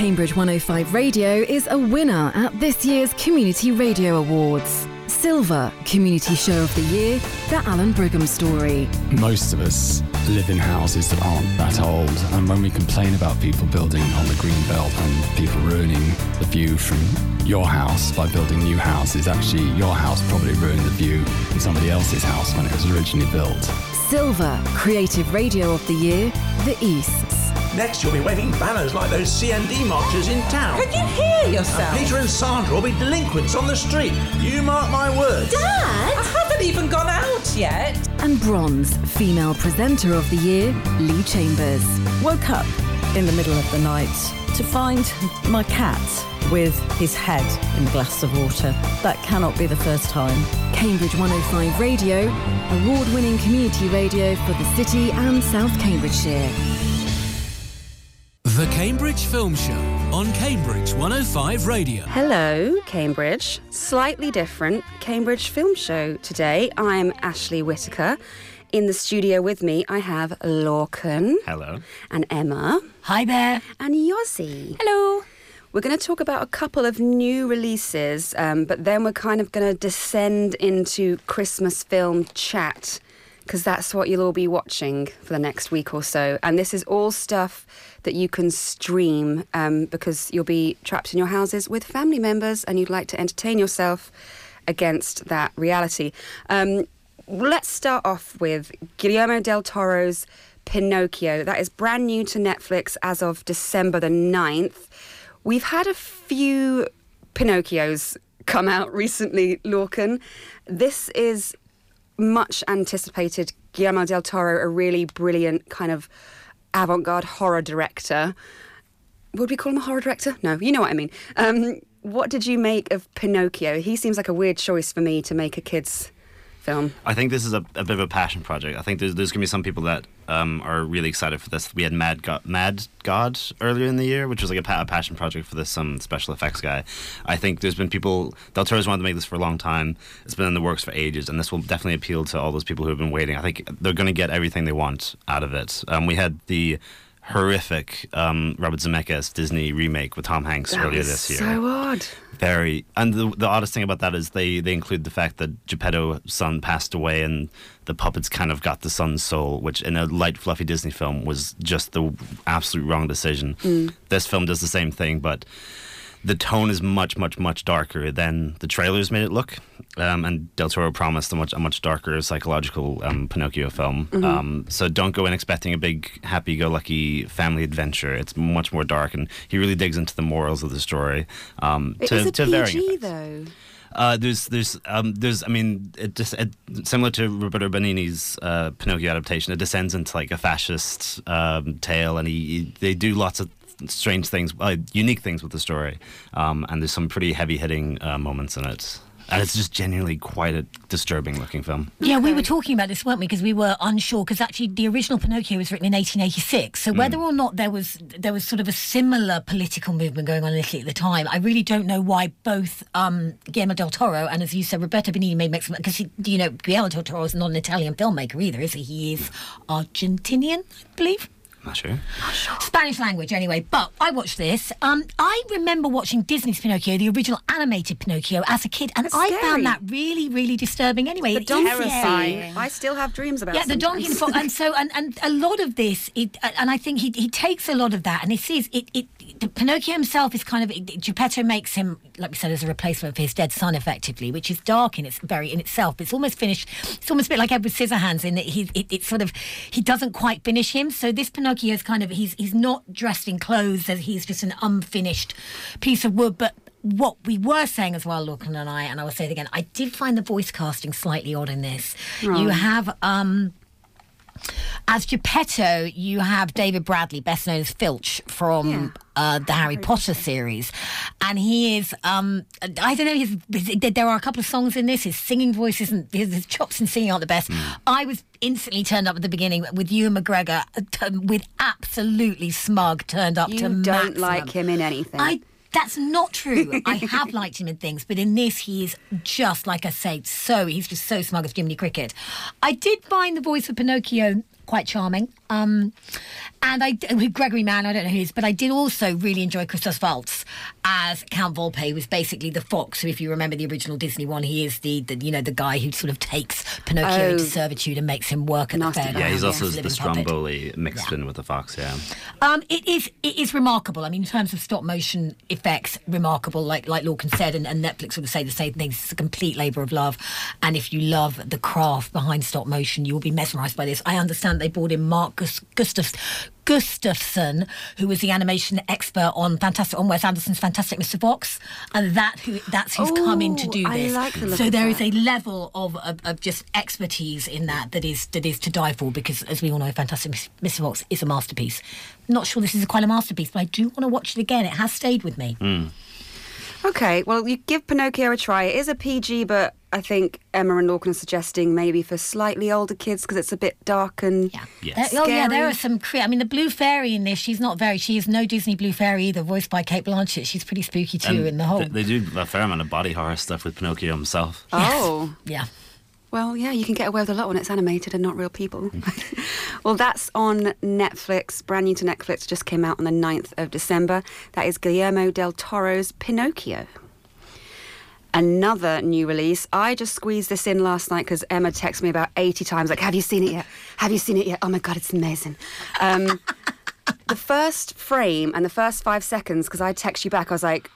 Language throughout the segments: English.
Cambridge 105 Radio is a winner at this year's Community Radio Awards. Silver Community Show of the Year, The Alan Brigham Story. Most of us live in houses that aren't that old, and when we complain about people building on the green belt and people ruining the view from your house by building new houses, actually your house probably ruined the view in somebody else's house when it was originally built. Silver Creative Radio of the Year, The Easts. Next, you'll be waving banners like those CND marchers in town. Can you hear yourself? And Peter and Sandra will be delinquents on the street. You mark my words. Dad? I haven't even gone out yet. And Bronze Female Presenter of the Year, Lee Chambers. Woke up in the middle of the night to find my cat with his head in a glass of water. That cannot be the first time. Cambridge 105 Radio, award winning community radio for the city and South Cambridgeshire. The Cambridge Film Show on Cambridge 105 Radio. Hello, Cambridge. Slightly different Cambridge Film Show today. I'm Ashley Whitaker. In the studio with me, I have Lorcan. Hello. And Emma. Hi there. And Yossi. Hello. We're going to talk about a couple of new releases, um, but then we're kind of going to descend into Christmas film chat because that's what you'll all be watching for the next week or so. And this is all stuff that you can stream um, because you'll be trapped in your houses with family members and you'd like to entertain yourself against that reality. Um, let's start off with Guillermo del Toro's Pinocchio. That is brand new to Netflix as of December the 9th. We've had a few Pinocchios come out recently, Lorcan. This is much anticipated Guillermo del Toro, a really brilliant kind of avant garde horror director. Would we call him a horror director? No, you know what I mean. Um, what did you make of Pinocchio? He seems like a weird choice for me to make a kid's film. I think this is a, a bit of a passion project. I think there's, there's going to be some people that um, are really excited for this. We had Mad God, Mad God earlier in the year, which was like a, pa- a passion project for this um, special effects guy. I think there's been people. Del Toro's wanted to make this for a long time. It's been in the works for ages, and this will definitely appeal to all those people who have been waiting. I think they're going to get everything they want out of it. Um, we had the horrific um, Robert Zemeckis Disney remake with Tom Hanks that earlier this year. So odd. Very, and the, the oddest thing about that is they they include the fact that Geppetto's son passed away and the puppets kind of got the son's soul, which in a light, fluffy Disney film was just the absolute wrong decision. Mm. This film does the same thing, but the tone is much, much, much darker than the trailers made it look. Um, and Del Toro promised a much, a much darker psychological um, Pinocchio film. Mhm. Um, so don't go in expecting a big, happy-go-lucky family adventure. It's much more dark, and he really digs into the morals of the story. Um, It to, is a to PG though. Uh, there's, there's, um, there's. I mean, it just it, similar to Roberto Benigni's uh, Pinocchio adaptation. It descends into like a fascist um, tale, and he, he- they do lots of strange things, uh, unique things with the story. Um, and there's some pretty heavy-hitting uh, moments in it, and it's just genuinely quite a disturbing-looking film. Yeah, we were talking about this, weren't we? Because we were unsure. Because actually, the original Pinocchio was written in 1886. So whether or not there was there was sort of a similar political movement going on in Italy at the time, I really don't know why both um, Guillermo del Toro and, as you said, Roberto Benigni made Mexican. Because you know, Guillermo del Toro is not an Italian filmmaker either, is he? He is Argentinian, I believe. I'm not sure. Spanish language, anyway. But I watched this. Um, I remember watching Disney's Pinocchio, the original animated Pinocchio, as a kid, and That's I scary. found that really, really disturbing. Anyway, The It is donkey scary. I still have dreams about. It. Yeah, the donkey and, and so and, and a lot of this, it, and I think he he takes a lot of that, and it sees it. it the Pinocchio himself is kind of Geppetto makes him, like we said, as a replacement for his dead son, effectively, which is dark in its very in itself. But it's almost finished. It's almost a bit like Edward Scissorhands in that he it, it's sort of he doesn't quite finish him. So this Pinocchio is kind of he's he's not dressed in clothes, as he's just an unfinished piece of wood, but what we were saying as well, Lorcan and I, and I will say it again, I did find the voice casting slightly odd in this. You have um as Geppetto, you have David Bradley, best known as Filch from uh, the Harry Potter series, and he is. Um, I don't know. His, his- there are a couple of songs in this. His singing voice isn't. His, his chops and singing aren't the best. I was instantly turned up at the beginning with Ewan McGregor, uh, t- with absolutely smug, turned up You to You don't maximum. like him in anything. I that's not true. I have liked him in things, but in this, he is just like I say. So he's just so smug as Jiminy Cricket. I did find the voice of Pinocchio quite charming. Um, and I with Gregory Mann, I don't know who he is, but I did also really enjoy Christoph Waltz as Count Volpe, who was basically the fox. So if you remember the original Disney one, he is the, the you know the guy who sort of takes Pinocchio Oh. into servitude and makes him work at the fair. Yeah, he's also Yes, the living puppet. Stromboli mixed in with the fox. Yeah. Um, it is it is remarkable. I mean, in terms of stop motion effects, remarkable. Like like Lorcan said, and, and Netflix sort of say the same thing. It's a complete labour of love. And if you love the craft behind stop motion, you will be mesmerised by this. I understand they brought in Mark Gus- Gustafs. Gustafson, who was the animation expert on Fantastic on Wes Anderson's Fantastic Mr. Fox, and that who that's who's come in to Oh, do I this. like the look so of there is that. a level of, of, of just expertise in that that is that is to die for because as we all know Fantastic Mr. Fox is a masterpiece. Not sure this is quite a masterpiece, but I do want to watch it again. It has stayed with me. Hmm. Okay, well, you give Pinocchio a try. It is a PG, but I think Emma and Lorcan are suggesting maybe for slightly older kids because it's a bit dark and Yeah. Yes. There- oh yeah, there are some. Cre- I mean, the Blue Fairy in this. She's not very. She is no Disney Blue Fairy either. Voiced by Cate Blanchett. She's pretty spooky too. And in the whole. th- they do a fair amount of body horror stuff with Pinocchio himself. Oh. yeah. Well, yeah, you can get away with a lot when it's animated and not real people. Mm. well, that's on Netflix. Brand new to Netflix, just came out on the 9th of December. That is Guillermo del Toro's Pinocchio. Another new release. I just squeezed this in last night because Emma texted me about 80 times, like, Have you seen it yet? Have you seen it yet? Oh my God, it's amazing. Um, the first frame and the first five seconds, because I text you back, I was like,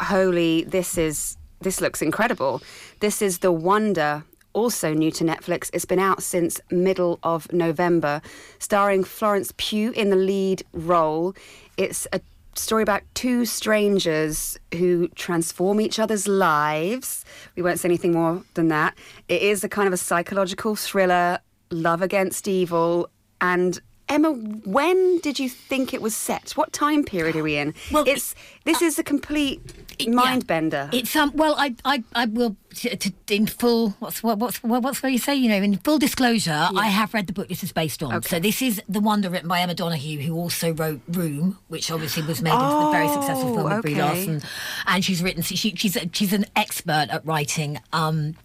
holy, this is this looks incredible. This is The Wonder, also new to Netflix. It's been out since middle of November, starring Florence Pugh in the lead role. It's a story about two strangers who transform each other's lives. We won't say anything more than that. It is a kind of a psychological thriller, love against evil, and Emma, when did you think it was set? What time period are we in? Well, it's this is a complete mind bender. It's um. Well, I I, I will t- t- in full. What's what, what's what, what's what you say? You know, in full disclosure, I have read the book this is based on. So this is the Wonder written by Emma Donoghue, who also wrote Room, which obviously was made into the very successful film with Brie. Larson. And she's written. She, she's a, she's an expert at writing. Um,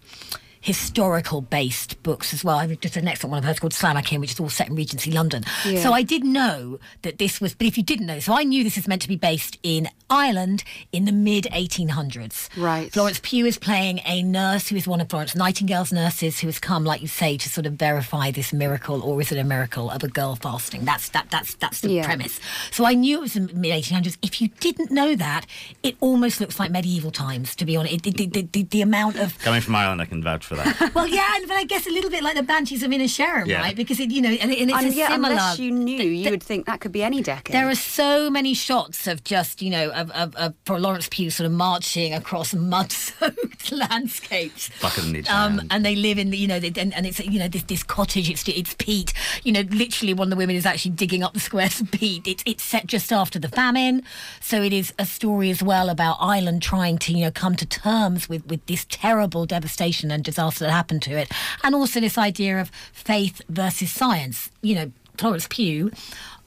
historical based books as well. I mean, just an excellent one of hers called Slammerkin, which is all set in Regency London. Yeah. So I did know that this was, but if you didn't know, so I knew this is meant to be based in Ireland in the mid 1800s. Right. Florence Pugh is playing a nurse who is one of Florence Nightingale's nurses who has come, like you say, to sort of verify this miracle, or is it a miracle of a girl fasting? That's that that's that's the Yeah. premise. So I knew it was in the mid 1800s. If you didn't know that, it almost looks like medieval times. To be honest, it, the, the, the, the amount of Coming from Ireland, I can vouch for that. well, yeah, and- but I guess a little bit like the Banshees of Inisherin, Yeah. right? Because it, you know, and, and it's and a yeah, similar. unless you knew, th- you th- would think that could be any decade. there are so many shots of just, you know, of, of, of Florence Pugh sort of marching across mud-soaked landscapes. Bucket in each Um, and they live in the, you know, they, and, and it's, you know, this, this cottage. It's it's peat. You know, literally, one of the women is actually digging up the squares of peat. It's it's set just after the famine, so it is a story as well about Ireland trying to, you know, come to terms with with this terrible devastation and disaster that happened to it, and also this idea of faith versus science. You know, Florence Pugh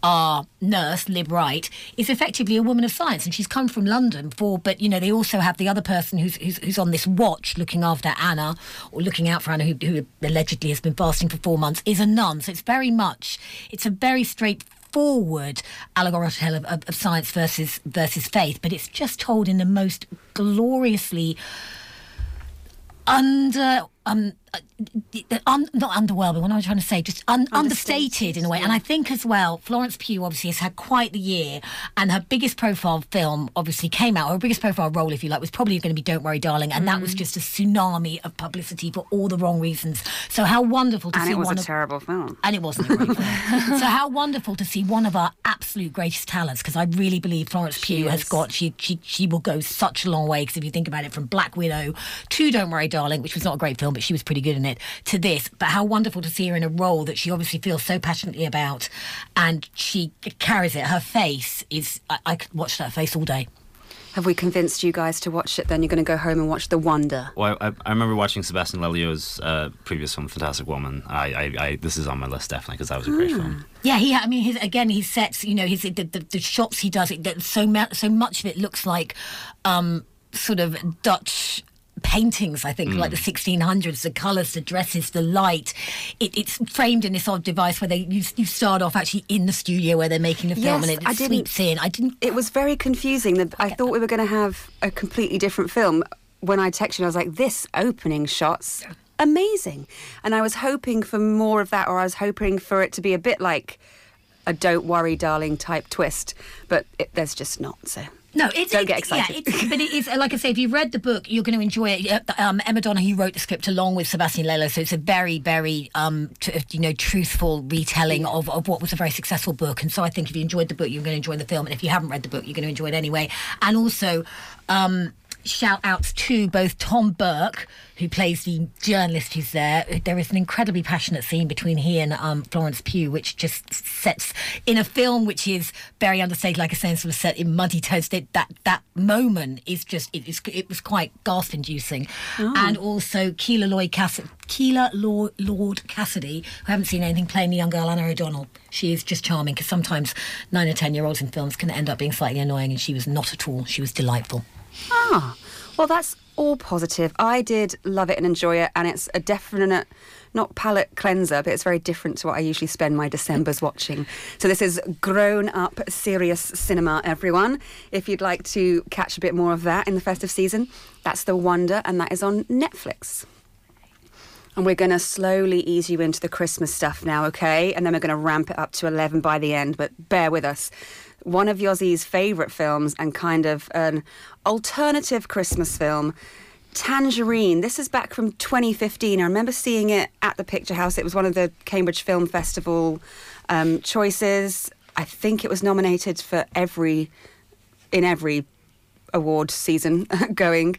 our nurse, Lib Wright, is effectively a woman of science, and she's come from London for. But you know, they also have the other person who's who's, who's on this watch, looking after Anna or looking out for Anna, who, who allegedly has been fasting for four months, is a nun. So it's very much, it's a very straightforward allegorical tale of, of, of science versus versus faith, but it's just told in the most gloriously under um, un, not underwhelming. What am I trying to say? Just un, understated in a way. And I think as well, Florence Pugh obviously has had quite the year, and her biggest profile film obviously came out. Her biggest profile role, if you like, was probably going to be "Don't Worry, Darling," and that was Mm. just a tsunami of publicity for all the wrong reasons. So how wonderful to see. and see it was one a of terrible film. and it wasn't a great film. so how wonderful to see one of our absolute greatest talents because I really believe Florence Pugh has is. got she she she will go such a long way because if you think about it from Black Widow to Don't Worry Darling which was not a great film but she was pretty good in it to this but how wonderful to see her in a role that she obviously feels so passionately about and she carries it her face is I, I could watch that face all day Have we convinced you guys to watch it? Then you're going to go home and watch The Wonder. Well, I, I remember watching Sebastian Lelio's uh, previous film, Fantastic Woman. I, I, I, this is on my list definitely because that was a great film. Yeah, he. I mean, his again, he sets. You know, his the, the, the shots he does. It so mu- so much of it looks like, um, sort of Dutch paintings, I think, like the hmm. 1600s, the colours, the dresses, the light. It, it's framed in this odd device where they you, you start off actually in the studio where they're making the film Yes, and it I didn't- sweeps in. I didn't. It was very confusing. The- I thought we were going to have a completely different film. When I texted you, I was like, this opening shot's amazing. And I was hoping for more of that, or I was hoping for it to be a bit like a don't worry, darling type twist. But it, there's just not, so. No, it's Don't it's- get excited. Yeah, it's, but it is like I say. If you read the book, you're going to enjoy it. Um, Emma Donoghue wrote the script along with Sebastian Lelio, so it's a very, very um, t- you know, truthful retelling of, of what was a very successful book. And so I think if you enjoyed the book, you're going to enjoy the film, and if you haven't read the book, you're going to enjoy it anyway. And also. Um, Shout outs to both Tom Burke, who plays the journalist who's there. There is an incredibly passionate scene between he and um, Florence Pugh, which just sets in a film which is very understated, like I said, sort of set in muddy toast. That that that moment is just it, is, it was quite gasp inducing. And also Kíla Lloyd Cassidy, Kíla Lord, Lord Cassidy, who I haven't seen anything playing the young girl Anna O'Donnell. She is just charming because sometimes nine or ten year olds in films can end up being slightly annoying, and she was not at all. She was delightful. Ah, well, that's all positive. I did love it and enjoy it, and it's a definite, not palate cleanser, but it's very different to what I usually spend my Decembers watching. So this is grown up, serious cinema, everyone. If you'd like to catch a bit more of that in the festive season, that's The Wonder, and that is on Netflix. And we're going to slowly ease you into the Christmas stuff now, okay? And then we're going to ramp it up to 11 by the end, but bear with us. One of Yossi's favourite films and kind of an alternative Christmas film, Tangerine. This is back from 2015. I remember seeing it at the Picture House. It was one of the Cambridge Film Festival um, choices. I think it was nominated for every in every award season going.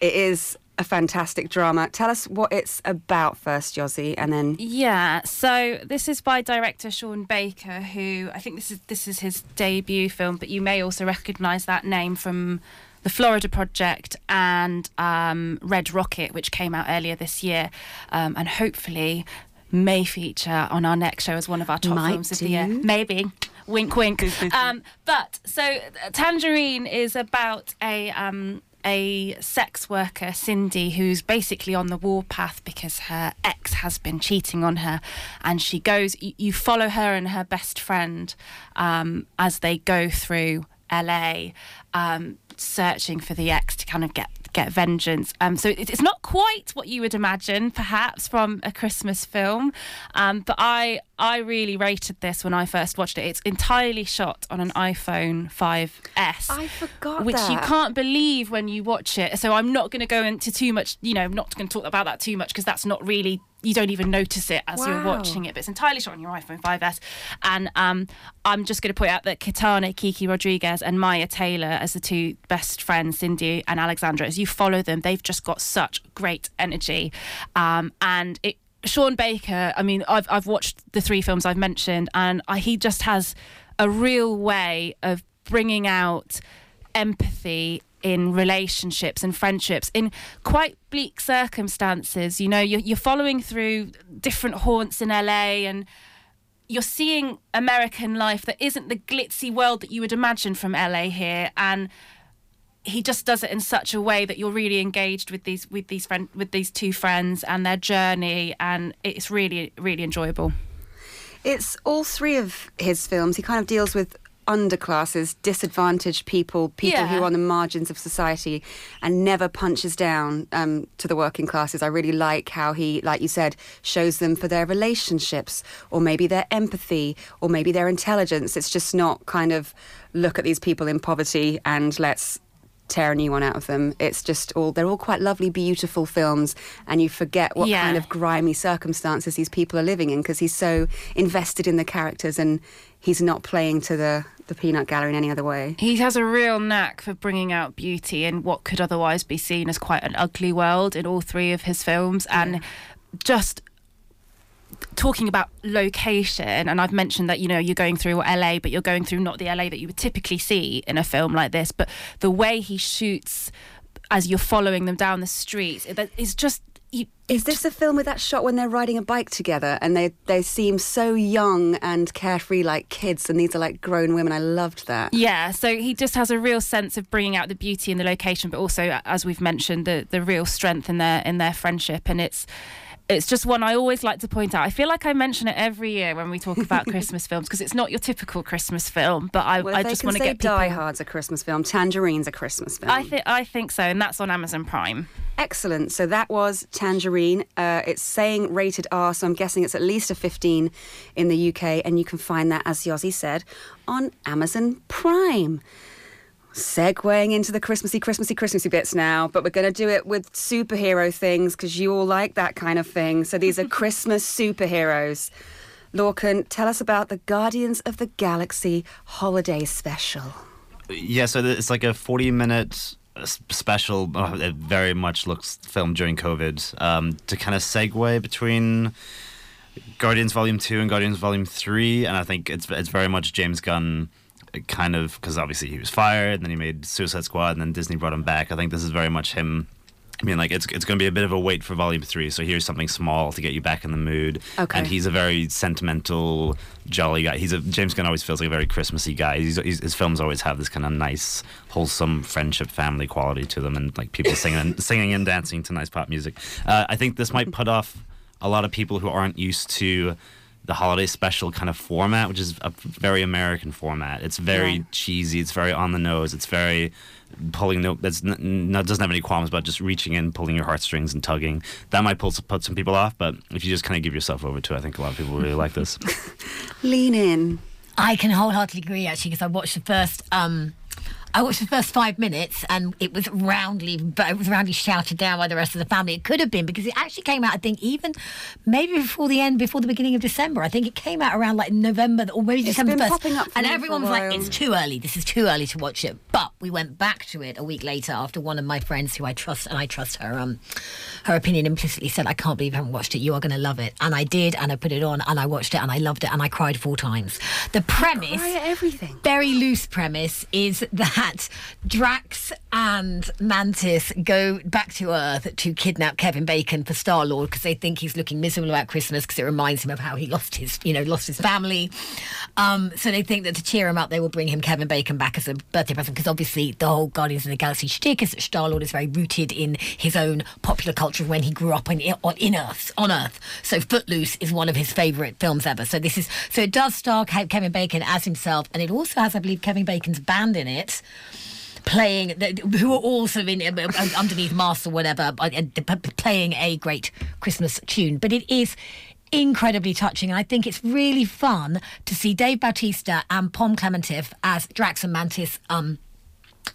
It is a fantastic drama. Tell us what it's about first, Yossi, and then Yeah, so this is by director Sean Baker, who I think this is this is his debut film, but you may also recognise that name from the Florida Project and um, Red Rocket, which came out earlier this year, um, and hopefully may feature on our next show as one of our top Might films of the year. Maybe. Wink, wink. um, but so Tangerine is about a. Um, a sex worker, Cindy, who's basically on the warpath because her ex has been cheating on her. And she goes, you, follow her and her best friend um, as they go through LA, um, searching for the ex to kind of get get vengeance. Um, so it, it's not quite what you would imagine, perhaps, from a Christmas film. Um, but I I really rated this when I first watched it. It's entirely shot on an iPhone 5S I forgot which you can't believe when you watch it. So I'm not going to go into too much, you know, I'm not going to talk about that too much because that's not really. You don't even notice it as you're watching it, but it's entirely shot on your iPhone 5S. And um, I'm just going to point out that Kitana, Kiki Rodriguez, and Mya Taylor, as the two best friends, Cindy and Alexandra, as you follow them, they've just got such great energy. Um, and it, Sean Baker, I mean, I've, I've watched the three films I've mentioned, and I, he just has a real way of bringing out empathy in relationships and friendships in quite bleak circumstances. You know, you're, you're following through different haunts in LA and you're seeing American life that isn't the glitzy world that you would imagine from LA here. And he just does it in such a way that you're really engaged with these with these friend with these two friends and their journey and it's really really enjoyable. It's all three of his films. He kind of deals with underclasses, disadvantaged people, people who are on the margins of society, and never punches down um, to the working classes. I really like how he, like you said, shows them for their relationships, or maybe their empathy, or maybe their intelligence. It's just not kind of look at these people in poverty and let's tear a new one out of them. It's just all they're all quite lovely, beautiful films, and you forget what Yeah. kind of grimy circumstances these people are living in because he's so invested in the characters and he's not playing to the the peanut gallery in any other way. He has a real knack for bringing out beauty in what could otherwise be seen as quite an ugly world in all three of his films and just talking about location and I've mentioned that you know you're going through LA but you're going through not the LA that you would typically see in a film like this but the way he shoots as you're following them down the streets it- that is just you, Is this a film with that shot when they're riding a bike together and they they seem so young and carefree like kids, and these are like grown women? I loved that. Yeah, so he just has a real sense of bringing out the beauty in the location, but also, as we've mentioned, the the real strength in their in their friendship, and it's. It's just one I always like to point out. I feel like I mention it every year when we talk about Christmas films because it's not your typical Christmas film. But I, Well, I just want to get people. Die Hard's a Christmas film. Tangerine's a Christmas film. I think I think so, and that's on Amazon Prime. Excellent. So that was Tangerine. Uh, it's saying rated R, so I'm guessing it's at least a 15 in the UK, and you can find that, as Yossi said, on Amazon Prime. Segueing into the Christmassy, Christmassy, Christmassy bits now, but we're going to do it with superhero things because you all like that kind of thing. So these are Christmas superheroes. Lorcan, tell us about the Guardians of the Galaxy holiday special. Yeah, so it's like a 40 minute uh, special. Uh, it very much looks filmed during COVID um, to kind of segue between Guardians Volume 2 and Guardians Volume 3. And I think it's, it's very much James Gunn kind of, because obviously he was fired, and then he made Suicide Squad, and then Disney brought him back. I think this is very much him. I mean, like it's it's going to be a bit of a wait for Volume Three. So here's something small to get you back in the mood. Okay. And he's a very sentimental, jolly guy. He's a James Gunn always feels like a very Christmassy guy. He's, he's, his films always have this kind of nice, wholesome friendship, family quality to them, and like people singing, singing and dancing to nice pop music. Uh, I think this might put off a lot of people who aren't used to the holiday special kind of format, which is a very American format. It's very Yeah. cheesy. It's very on the nose. It's very pulling no that's n- n- doesn't have any qualms about just reaching in, pulling your heartstrings and tugging. That might pull, put some people off, but if you just kind of give yourself over to, it, I think a lot of people really like this. Lean in. I can wholeheartedly agree actually because I watched the first um I watched the first five minutes and it was roundly but it was roundly shouted down by the rest of the family. It could have been because it actually came out I think even maybe before the end before the beginning of December. I think it came out around like November or maybe It's December 1st. popping up for and me for a everyone was like it's too early. This is too early to watch it. But we went back to it a week later after one of my friends who I trust and I trust her um her opinion implicitly said I can't believe you haven't watched it. You are going to love it. And I did and I put it on and I watched it and I loved it and I cried four times. The premise everything. very loose premise is that Drax and Mantis go back to Earth to kidnap Kevin Bacon for Star Lord because they think he's looking miserable about Christmas because it reminds him of how he lost his, you know, lost his family. Um, so they think that to cheer him up, they will bring him Kevin Bacon back as a birthday present because obviously the whole Guardians of the Galaxy shtick is that Star Lord is very rooted in his own popular culture when he grew up in, on in Earth on Earth. So Footloose is one of his favourite films ever. So this is so it does star Kevin Bacon as himself, and it also has, I believe, Kevin Bacon's band in it. Playing, who are also in uh, underneath masks or whatever, uh, playing a great Christmas tune. But it is incredibly touching, and I think it's really fun to see Dave Bautista and Pom Klementieff as Drax and Mantis. Um,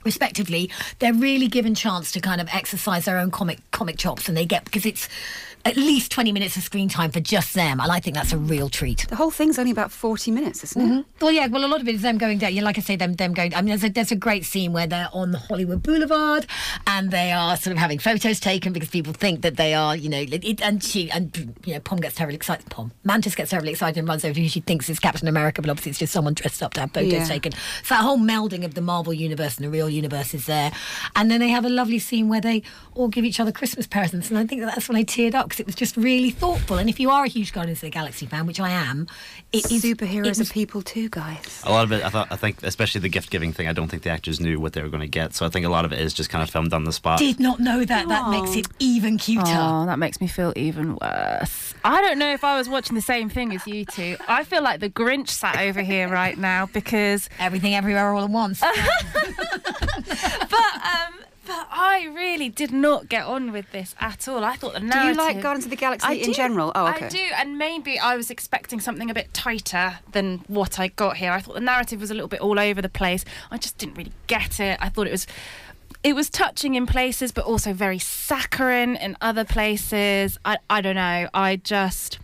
respectively, they're really given chance to kind of exercise their own comic comic chops, and they get because it's at least twenty minutes of screen time for just them, and I think that's a real treat. The whole thing's only about 40 minutes, isn't it? Mm-hmm. Well, yeah, well, a lot of it is them going down. Yeah, like I say, them them going. I mean, there's a, there's a great scene where they're on the Hollywood Boulevard and they are sort of having photos taken because people think that they are, you know, it, and she and you know, Pom gets terribly excited. Pom Mantis gets terribly excited and runs over to who she thinks is Captain America, but obviously it's just someone dressed up to have photos Yeah. taken. So that whole melding of the Marvel universe and the real universe is there, and then they have a lovely scene where they all give each other Christmas presents, and I think that that's when I teared up because it was just really thoughtful. And if you are a huge Guardians of the Galaxy fan, which I am, it is Superheroes it was are people too, guys. a lot of it, I thought, I think, especially the gift giving thing, I don't think the actors knew what they were going to get. So I think a lot of it is just kind of filmed on the spot. did not know that. That makes it even cuter. Oh, that makes me feel even worse. I don't know if I was watching the same thing as you two. I feel like the Grinch sat over here right now because, Everything, everywhere, all at once. but um, but I really did not get on with this at all. I thought the narrative. Do you like Guardians of the Galaxy I in do. general? Oh, okay. I do, and maybe I was expecting something a bit tighter than what I got here. I thought the narrative was a little bit all over the place. I just didn't really get it. I thought it was. It was touching in places, but also very saccharine in other places. I, I don't know. I just.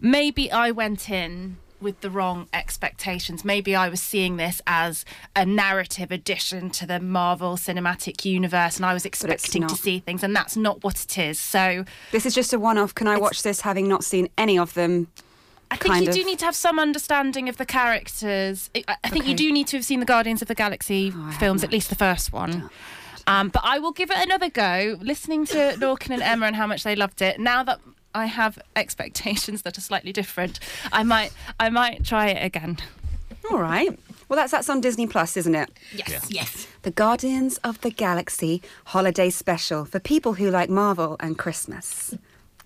Maybe I went in with the wrong expectations. Maybe I was seeing this as a narrative addition to the Marvel Cinematic Universe, and I was expecting to see things, and that's not what it is. So This is just a one off. Can I watch this having not seen any of them? I think you do need to have some understanding of the characters. I, I think you do need to have seen the Guardians of the Galaxy Oh, films, at least the first one. Um, but I will give it another go. Listening to Lorcan and Emma and how much they loved it. Now that I have expectations that are slightly different, I might I might try it again. All right. Well, that's that's on Disney Plus, isn't it? Yes, yes. The Guardians of the Galaxy Holiday Special for people who like Marvel and Christmas.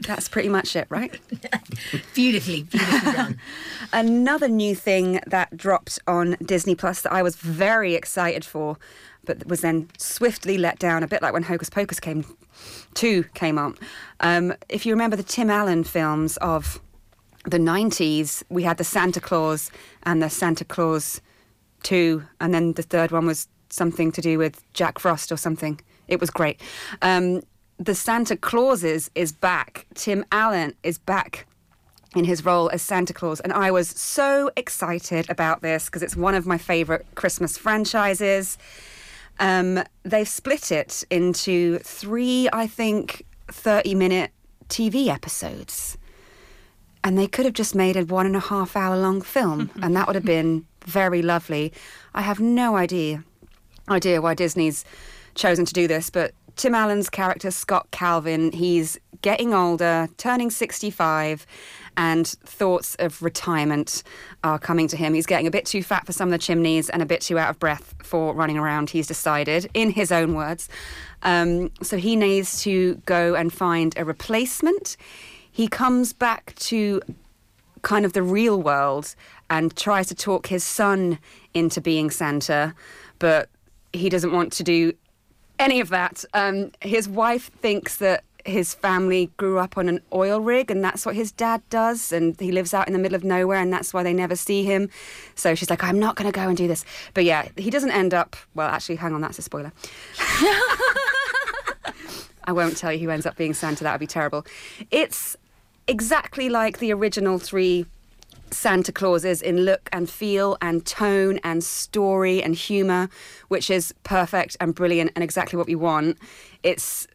That's pretty much it, right? Beautifully, beautifully done. Another new thing that dropped on Disney Plus that I was very excited for, but was then swiftly let down, a bit like when Hocus Pocus came, two came on. Um, if you remember the Tim Allen films of the 90s, we had the Santa Clause and the Santa Clause 2, and then the third one was something to do with Jack Frost or something. It was great. Um, the Santa Clauses is back. Tim Allen is back in his role as Santa Claus, and I was so excited about this because it's one of my favourite Christmas franchises. Um, they've split it into three, I think, 30 minute TV episodes. And they could have just made a one and a half hour long film, and that would have been very lovely. I have no idea idea why Disney's chosen to do this, but Tim Allen's character, Scott Calvin, he's getting older, turning 65, and thoughts of retirement are coming to him. He's getting a bit too fat for some of the chimneys and a bit too out of breath for running around, he's decided, in his own words. Um, so he needs to go and find a replacement. He comes back to kind of the real world and tries to talk his son into being Santa, but he doesn't want to do any of that. Um, his wife thinks that his family grew up on an oil rig and that's what his dad does and he lives out in the middle of nowhere and that's why they never see him. So she's like i'm not going to go and do this. But yeah he doesn't end up well actually hang on that's a spoiler. I won't tell you who ends up being santa that would be terrible. It's exactly like the original three Santa Clauses in look and feel and tone and story and humour, which is perfect and brilliant and exactly what we want. It's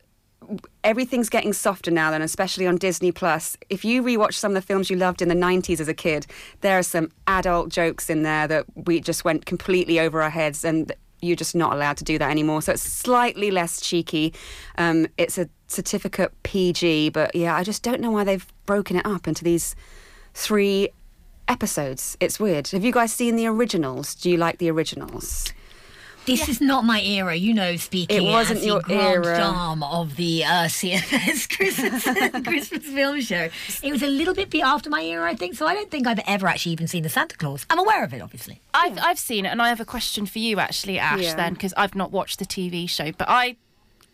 everything's getting softer now and especially on disney plus if you rewatch some of the films you loved in the 90s as a kid there are some adult jokes in there that we just went completely over our heads and you're just not allowed to do that anymore so it's slightly less cheeky um, it's a certificate pg but yeah i just don't know why they've broken it up into these three episodes. It's weird. Have you guys seen the originals? Do you like the originals? This is not my era, you know. Speaking It wasn't as your the grand era. dame of the uh, CFS Christmas Christmas film show, it was a little bit after my era, I think. So I don't think I've ever actually even seen the Santa Clause. I'm aware of it, obviously. I've I've seen it, and I have a question for you actually, Ash. Yeah. Then, because I've not watched the TV show, but I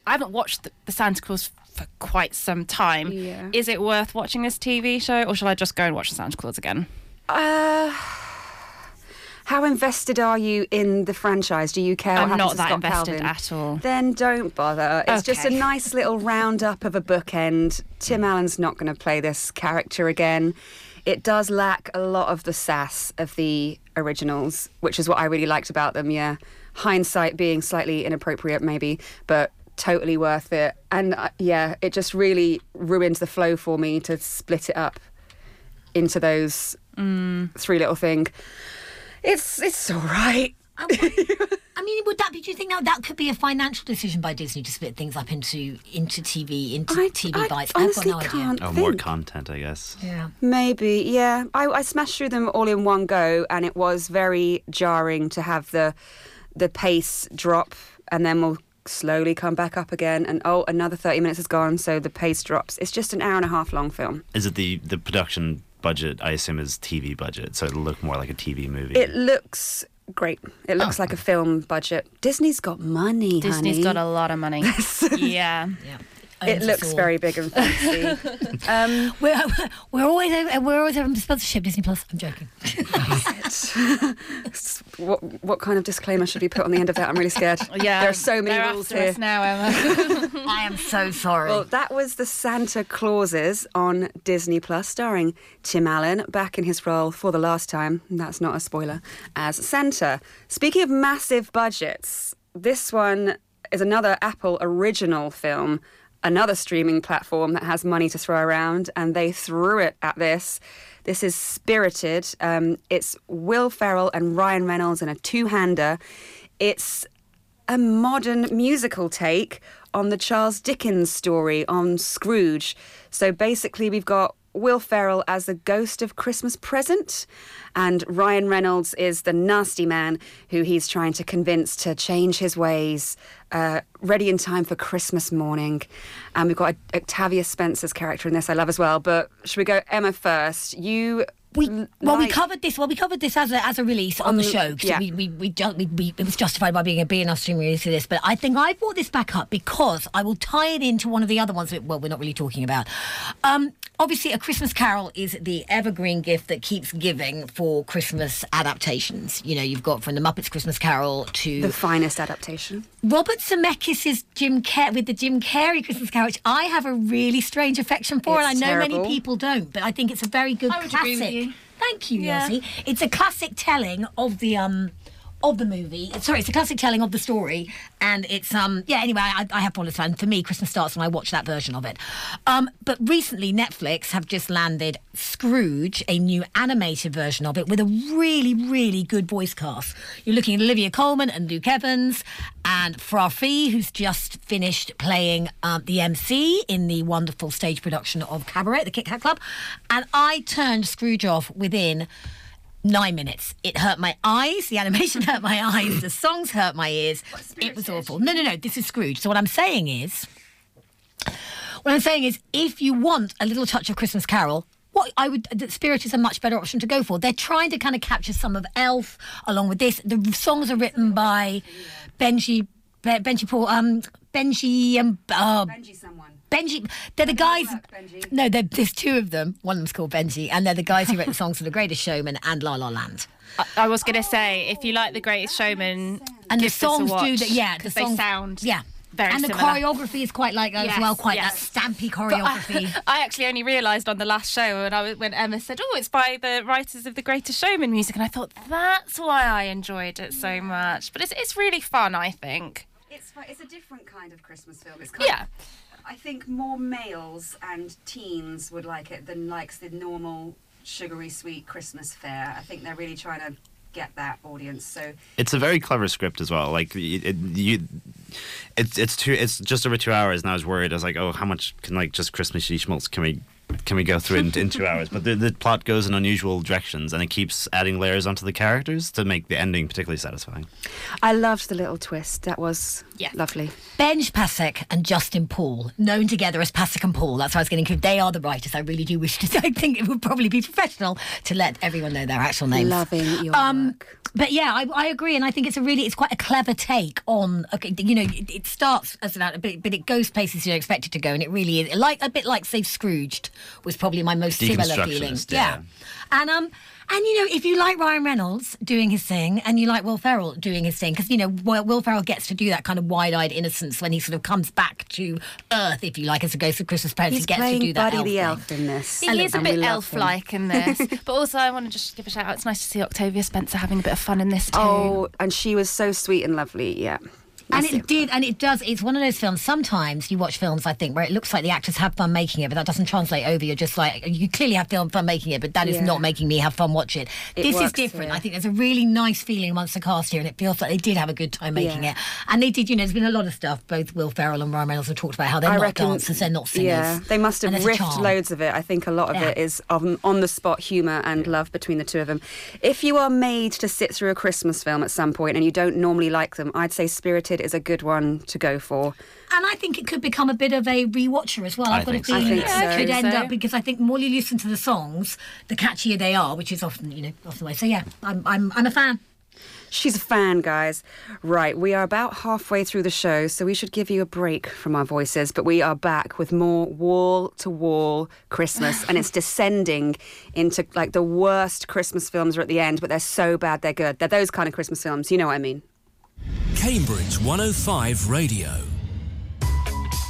I haven't watched the, the Santa Clause for quite some time. Yeah. Is it worth watching this TV show, or shall I just go and watch the Santa Clause again? Uh, how invested are you in the franchise? Do you care? I'm not that Scott invested Calvin? at all. Then don't bother. It's just a nice little roundup of a bookend. Tim Allen's not going to play this character again. It does lack a lot of the sass of the originals, which is what I really liked about them. Yeah, hindsight being slightly inappropriate, maybe, but totally worth it. And uh, yeah, it just really ruins the flow for me to split it up into those three little thing. It's it's all right. I mean, would that be? Do you think now that could be a financial decision by Disney to split things up into into TV into TV bites? I've got honestly no idea. can't Oh, more think. content, I guess. Yeah. Maybe, yeah. I, I smashed through them all in one go, and it was very jarring to have the the pace drop, and then we'll slowly come back up again. And oh, another thirty minutes is gone, so the pace drops. It's just an hour and a half long film. Is it the the production budget? I assume is TV budget, so it'll look more like a TV movie. It looks great. It looks oh. like a film budget. Disney's got money. Disney's honey. got a lot of money. yeah. It looks very big and fancy. um, we're, we're always we're always having sponsorship Disney Plus. I'm joking. what what kind of disclaimer should we put on the end of that? I'm really scared. Yeah, there are so many they're rules after here. us now, Emma. I am so sorry. Well, that was the Santa Clauses on Disney Plus, starring Tim Allen back in his role for the last time. That's not a spoiler. As Santa. Speaking of massive budgets, this one is another Apple original film. Another streaming platform that has money to throw around, and they threw it at this. This is Spirited. Um, it's Will Ferrell and Ryan Reynolds in a two-hander. It's a modern musical take on the Charles Dickens story on Scrooge. So basically, we've got Will Ferrell as the ghost of Christmas present, and Ryan Reynolds is the nasty man who he's trying to convince to change his ways, uh, ready in time for Christmas morning. And we've got Octavia Spencer's character in this I love as well. But should we go Emma first? You we well, we covered this. Well, we covered this as a as a release on the show show. 'cause yeah. we, we, we, ju- we, we it was justified by being a B enough stream release of this. But I think I brought this back up because I will tie it into one of the other ones. That, well, we're not really talking about. Um, obviously, a Christmas Carol is the evergreen gift that keeps giving for Christmas adaptations. You know, you've got from the Muppets Christmas Carol to the finest adaptation. Robert Zemeckis' Jim Car- with the Jim Carrey Christmas Carol, which I have a really strange affection for, and I It's know many people don't, but I think it's a very good I would classic. Agree with you. Thank you, Yeah. Yossi. It's a classic telling of the um of the movie. Sorry, it's a classic telling of the story, and it's um yeah. Anyway, I, I have it, and for me, Christmas starts when I watch that version of it. Um, but recently, Netflix have just landed Scrooge, a new animated version of it with a really, really good voice cast. You're looking at Olivia Colman and Luke Evans, and Fra Fee, who's just finished playing um, the MC in the wonderful stage production of Cabaret, the Kit Kat Club, and I turned Scrooge off within nine minutes. It hurt my eyes. The animation hurt my eyes. The songs hurt my ears. It was awful. No, no, no. This is Scrooge. So what I'm saying is, what I'm saying is, if you want a little touch of Christmas Carol. What I would, the Spirit is a much better option to go for. They're trying to kind of capture some of Elf along with this. The songs are written by Benji, Benji Paul, um, Benji, um, uh, Benji someone. Benji. They're the guys. No, there's two of them. One of them's called Benji, and they're the guys who wrote the songs for The Greatest Showman and La La Land. I, I was going to say, if you like The Greatest oh, Showman, And the give this a songs do that. Yeah, the 'cause songs they sound Yeah. very and the choreography is quite like that Yes, as well, quite yes. that stampy But I- choreography. I, actually only realised on the last show when I was, when Emma said, "Oh, it's by the writers of the Greatest Showman music," and I thought that's why I enjoyed it so much. But it's it's really fun, I think. It's it's a different kind of Christmas film. It's kind Yeah. Of, I think more males and teens would like it than likes the normal sugary sweet Christmas fare. I think they're really trying to get that audience. So It's a very clever script as well. Like it, it- you, it's it's two. It's just over two hours, and I was worried. I was like, oh, how much can like just Christmas schmaltz can we can we go through in, in two hours? But the, the plot goes in unusual directions, and it keeps adding layers onto the characters to make the ending particularly satisfying. I loved the little twist. That was lovely. Benj Pasek and Justin Paul, known together as Pasek and Paul. That's why I was getting. They are the writers. I really do wish to. I think it would probably be professional to let everyone know their actual names. Loving your um, But yeah, I, I agree, and I think it's a really, it's quite a clever take on. Okay, you know, it, it starts as that, but, but it goes places you don't expect it to go, and it really is like a bit like say Scrooged was probably my most similar feeling. Deconstructionist, yeah. And um, and you know, if you like Ryan Reynolds doing his thing, and you like Will Ferrell doing his thing, because you know, Will, Will Ferrell gets to do that kind of wide-eyed innocence when he sort of comes back to Earth, if you like, as a ghost of Christmas Parents. He's he gets playing to do that Buddy elf the thing. Elf in this. He is a bit we love him. elf-like in this, but also I want to just give a shout out. It's nice to see Octavia Spencer having a bit of fun in this oh, too. Oh, and she was so sweet and lovely. Yeah. And it did, and it does. It's one of those films. Sometimes you watch films, I think, where it looks like the actors have fun making it, but that doesn't translate over. You're just like, you clearly have fun fun making it, but that is Yeah. not making me have fun watching it. It this is different. here. I think there's a really nice feeling amongst the cast here, and it feels like they did have a good time making Yeah. it. And they did, you know, there's been a lot of stuff. Both Will Ferrell and Ryan Reynolds have talked about how they're I not reckon- dancers, they're not singers. Yeah, they must have riffed loads of it. I think a lot of Yeah. it is on, on the spot humour and love between the two of them. If you are made to sit through a Christmas film at some point and you don't normally like them, I'd say Spirited is a good one to go for. And I think it could become a bit of a rewatcher as well. I I've got think a so. Feeling think it so. could end So. up because I think the more you listen to the songs, the catchier they are, which is often, you know, often the way. So yeah, I'm I'm I'm a fan. She's a fan, guys. Right, we are about halfway through the show, so we should give you a break from our voices, but we are back with more wall to wall Christmas, and it's descending into like the worst Christmas films are at the end, but they're so bad they're good. They're those kind of Christmas films, you know what I mean. Cambridge 105 Radio.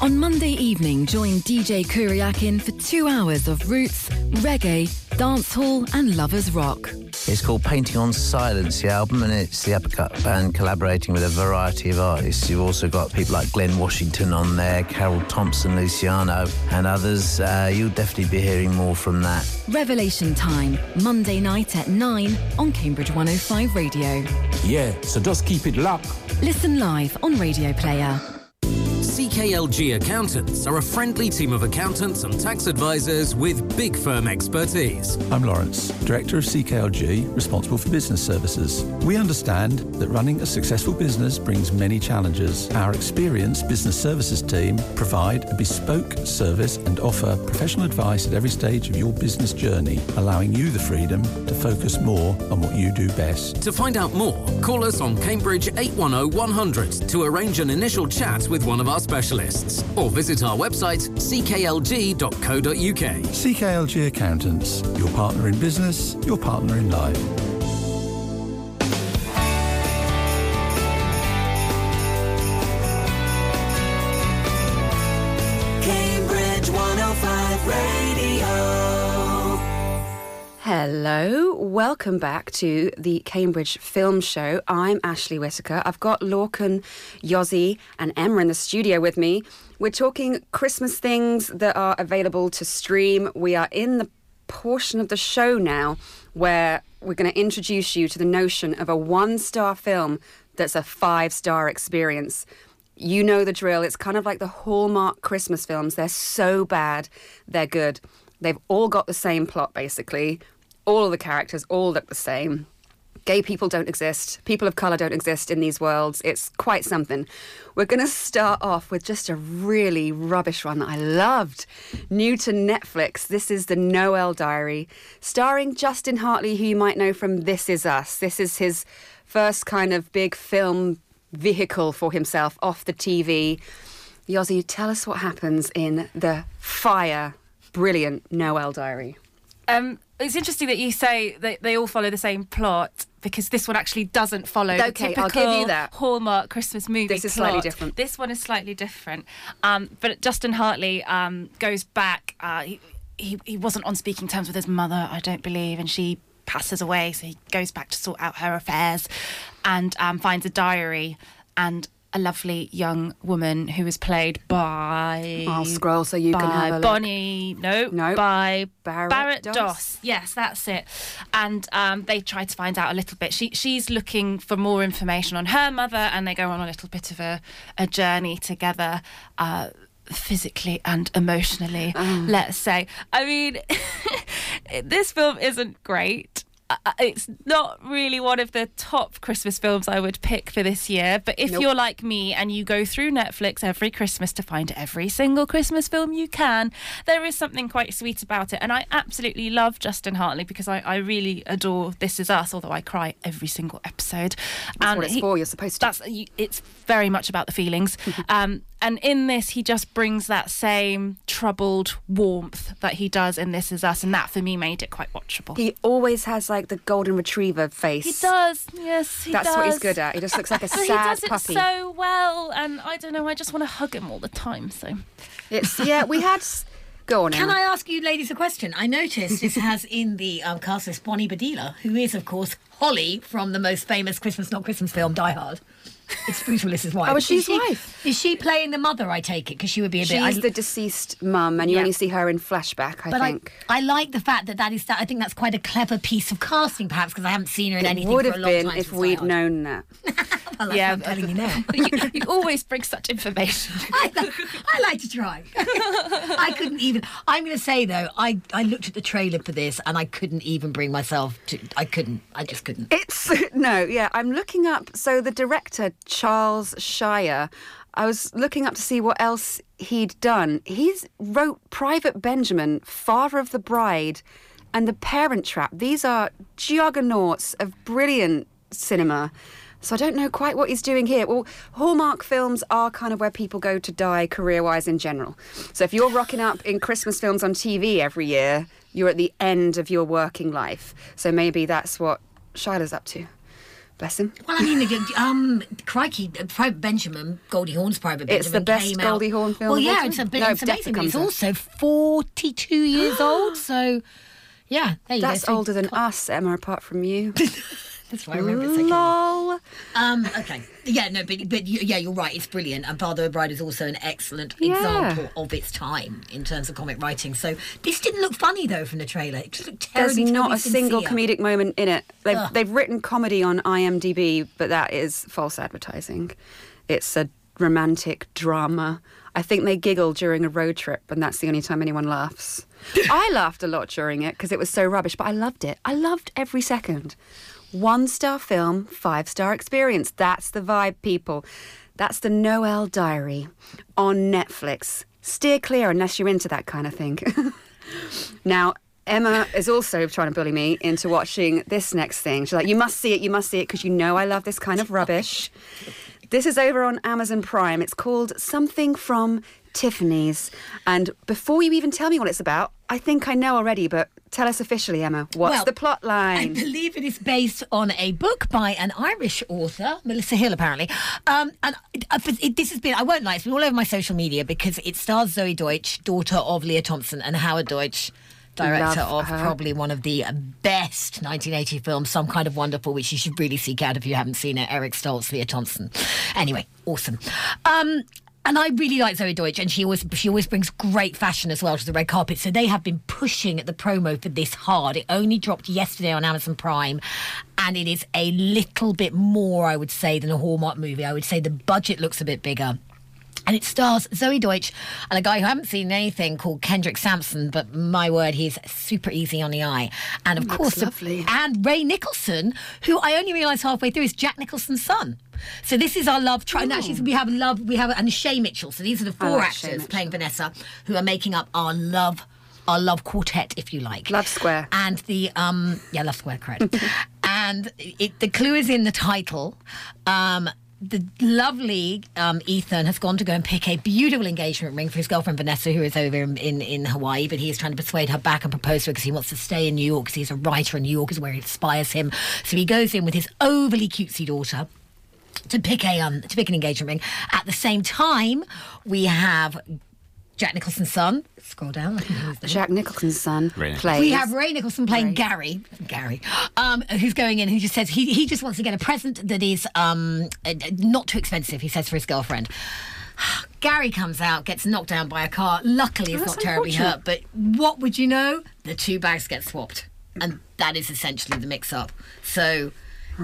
On Monday evening, join DJ Kuriakin for two hours of roots, reggae, dancehall, and lovers rock. It's called Painting on Silence, the album, and it's the Uppercut Band collaborating with a variety of artists. You've also got people like Glen Washington on there, Carroll Thompson, Luciano, and others. Uh, you'll definitely be hearing more from that. Revelation Time, Monday night at 9 on Cambridge 105 Radio. Yeah, so just keep it locked. Listen live on Radio Player. CKLG Accountants are a friendly team of accountants and tax advisors with big firm expertise. I'm Lawrence, Director of CKLG, responsible for business services. We understand that running a successful business brings many challenges. Our experienced business services team provide a bespoke service and offer professional advice at every stage of your business journey, allowing you the freedom to focus more on what you do best. To find out more, call us on Cambridge 810 100 to arrange an initial chat with one of our specialists or visit our website cklg.co.uk. CKLG Accountants, your partner in business, your partner in life. Hello, welcome back to the Cambridge Film Show. I'm Ashley Whitaker. I've got Lorcan, Yozzy, and Emma in the studio with me. We're talking Christmas things that are available to stream. We are in the portion of the show now where we're going to introduce you to the notion of a one star film that's a five star experience. You know the drill. It's kind of like the Hallmark Christmas films. They're so bad, they're good. They've all got the same plot, basically. All of the characters all look the same. Gay people don't exist. People of colour don't exist in these worlds. It's quite something. We're going to start off with just a really rubbish one that I loved. New to Netflix. This is The Noel Diary, starring Justin Hartley, who you might know from This Is Us. This is his first kind of big film vehicle for himself off the TV. Yozzy, tell us what happens in the fire, brilliant Noel Diary. Um, it's interesting that you say that they all follow the same plot because this one actually doesn't follow the typical I'll give you that. Hallmark Christmas movie. This is plot. slightly different. This one is slightly different. Um, but Justin Hartley um, goes back. Uh, he, he he wasn't on speaking terms with his mother, I don't believe, and she passes away. So he goes back to sort out her affairs, and um, finds a diary and. A lovely young woman who is played by. I'll scroll so you can have a look. Bonnie. No, No. by Barrett Barrett Doss. Doss. Yes, that's it. And um, they try to find out a little bit. She she's looking for more information on her mother, and they go on a little bit of a, a journey together. Uh, physically and emotionally Oh. let's say i mean this film isn't great it's not really one of the top Christmas films I would pick for this year. But if Nope. you're like me and you go through Netflix every Christmas to find every single Christmas film you can, there is something quite sweet about it. And I absolutely love Justin Hartley because I, I really adore This Is Us, although I cry every single episode. That's what it's for, you're supposed to. That's, it's very much about the feelings. um, and in this, he just brings that same troubled warmth that he does in This Is Us. And that for me made it quite watchable. He always has like the golden retriever face. He does, yes, he That's does. what he's good at. He just looks like a But he sad does it puppy. so well, and I don't know. I just want to hug him all the time. So It's yeah. We had. Go on. Can Emma. I ask you ladies a question? I noticed this has in the um, cast list Bonnie Bedelia, who is, of course, Holly from the most famous Christmas Not Christmas film, Die Hard. It's Bruce Willis's wife. Oh, Is she's she- wife. Is she playing the mother? I take it because she would be a bit. She's I, the deceased mum, and you Yeah. only see her in flashback. I but think. I, I like the fact that that is that. I think that's quite a clever piece of casting, perhaps, because I haven't seen her in it anything would for have a long been if we'd known that. Well, Yeah, I'm telling you now. you, you always bring such information. I, I like to try. I couldn't even. I'm going to say though, I I looked at the trailer for this and I couldn't even bring myself to. I couldn't. I just couldn't. It's no, yeah. I'm looking up. So the director Charles Shyer. I was looking up to see what else he'd done. He's wrote Private Benjamin, Father of the Bride, and The Parent Trap. These are juggernauts of brilliant cinema. So I don't know quite what he's doing here. Well, Hallmark films are kind of where people go to die career-wise in general. So if you're rocking up in Christmas films on TV every year, you're at the end of your working life. So maybe that's what Shiloh's up to. Bless him. Well, I mean, um, crikey, uh, Private Benjamin, Goldie Hawn's Private Benjamin. It's the best Goldie. Hawn film Well, yeah, it's, a, bit, No, it's amazing. But it's also 42 years old, so Yeah, there you go. That's older than us, Emma, apart from you. That's why I remember it so. Lol. Um, okay. Yeah, no, but, but you, yeah, you're right. It's brilliant. And Father O'Bride is also an excellent Yeah. example of its time in terms of comic writing. So this didn't look funny, though, from the trailer. It just looked There's terribly, not terribly a single sincere. comedic moment in it. They've, they've written comedy on IMDb, but that is false advertising. It's a romantic drama. I think they giggle during a road trip, and that's the only time anyone laughs. I laughed a lot during it because it was so rubbish, but I loved it. I loved every second. One star film, five star experience. That's the vibe, people. That's the Noel Diary on Netflix. Steer clear unless you're into that kind of thing. Now, Emma is also trying to bully me into watching this next thing. She's like, You must see it, you must see it, because you know I love this kind of rubbish. This is over on Amazon Prime. It's called Something from Tiffany's. And before you even tell me what it's about, I think I know already, but tell us officially, Emma, what's Well, the plot line? I believe it is based on a book by an Irish author, Melissa Hill, apparently. Um, and it, uh, it, this has been, I won't lie, it's been all over my social media because it stars Zoey Deutch, daughter of Lea Thompson, and Howard Deutch, director Love of her. probably one of the best 1980 films, Some Kind of Wonderful, which you should really seek out if you haven't seen it. Eric Stoltz, Lea Thompson. Anyway, awesome. Um, and I really like Zoey Deutch, and she always she always brings great fashion as well to the red carpet. So they have been pushing at the promo for this hard. It only dropped yesterday on Amazon Prime, and it is a little bit more, I would say, than a Hallmark movie. I would say the budget looks a bit bigger. And it stars Zoey Deutch and a guy who I haven't seen anything called Kendrick Sampson, but my word, he's super easy on the eye. And of Looks course, lovely. and Ray Nicholson, who I only realised halfway through is Jack Nicholson's son. So this is our love tri- and Actually, we have love. We have and Shay Mitchell. So these are the four like actors playing Vanessa, who are making up our love, our love quartet, if you like. Love Square. And the um, yeah, Love Square, correct. and it, the clue is in the title. Um, the lovely um, Ethan has gone to go and pick a beautiful engagement ring for his girlfriend Vanessa, who is over in, in, in Hawaii, but he is trying to persuade her back and propose to her because he wants to stay in New York because he's a writer and New York is where he inspires him. So he goes in with his overly cutesy daughter to pick a um, to pick an engagement ring. At the same time, we have Jack Nicholson's son. Scroll down. I think he was there. Jack Nicholson's son Ray plays. We have Ray Nicholson playing Ray. Gary, Gary, um, who's going in. Who just says he, he just wants to get a present that is um, uh, not too expensive. He says for his girlfriend. Gary comes out, gets knocked down by a car. Luckily, Oh, it's that's not terribly hurt. But what would you know? The two bags get swapped, and that is essentially the mix-up. So.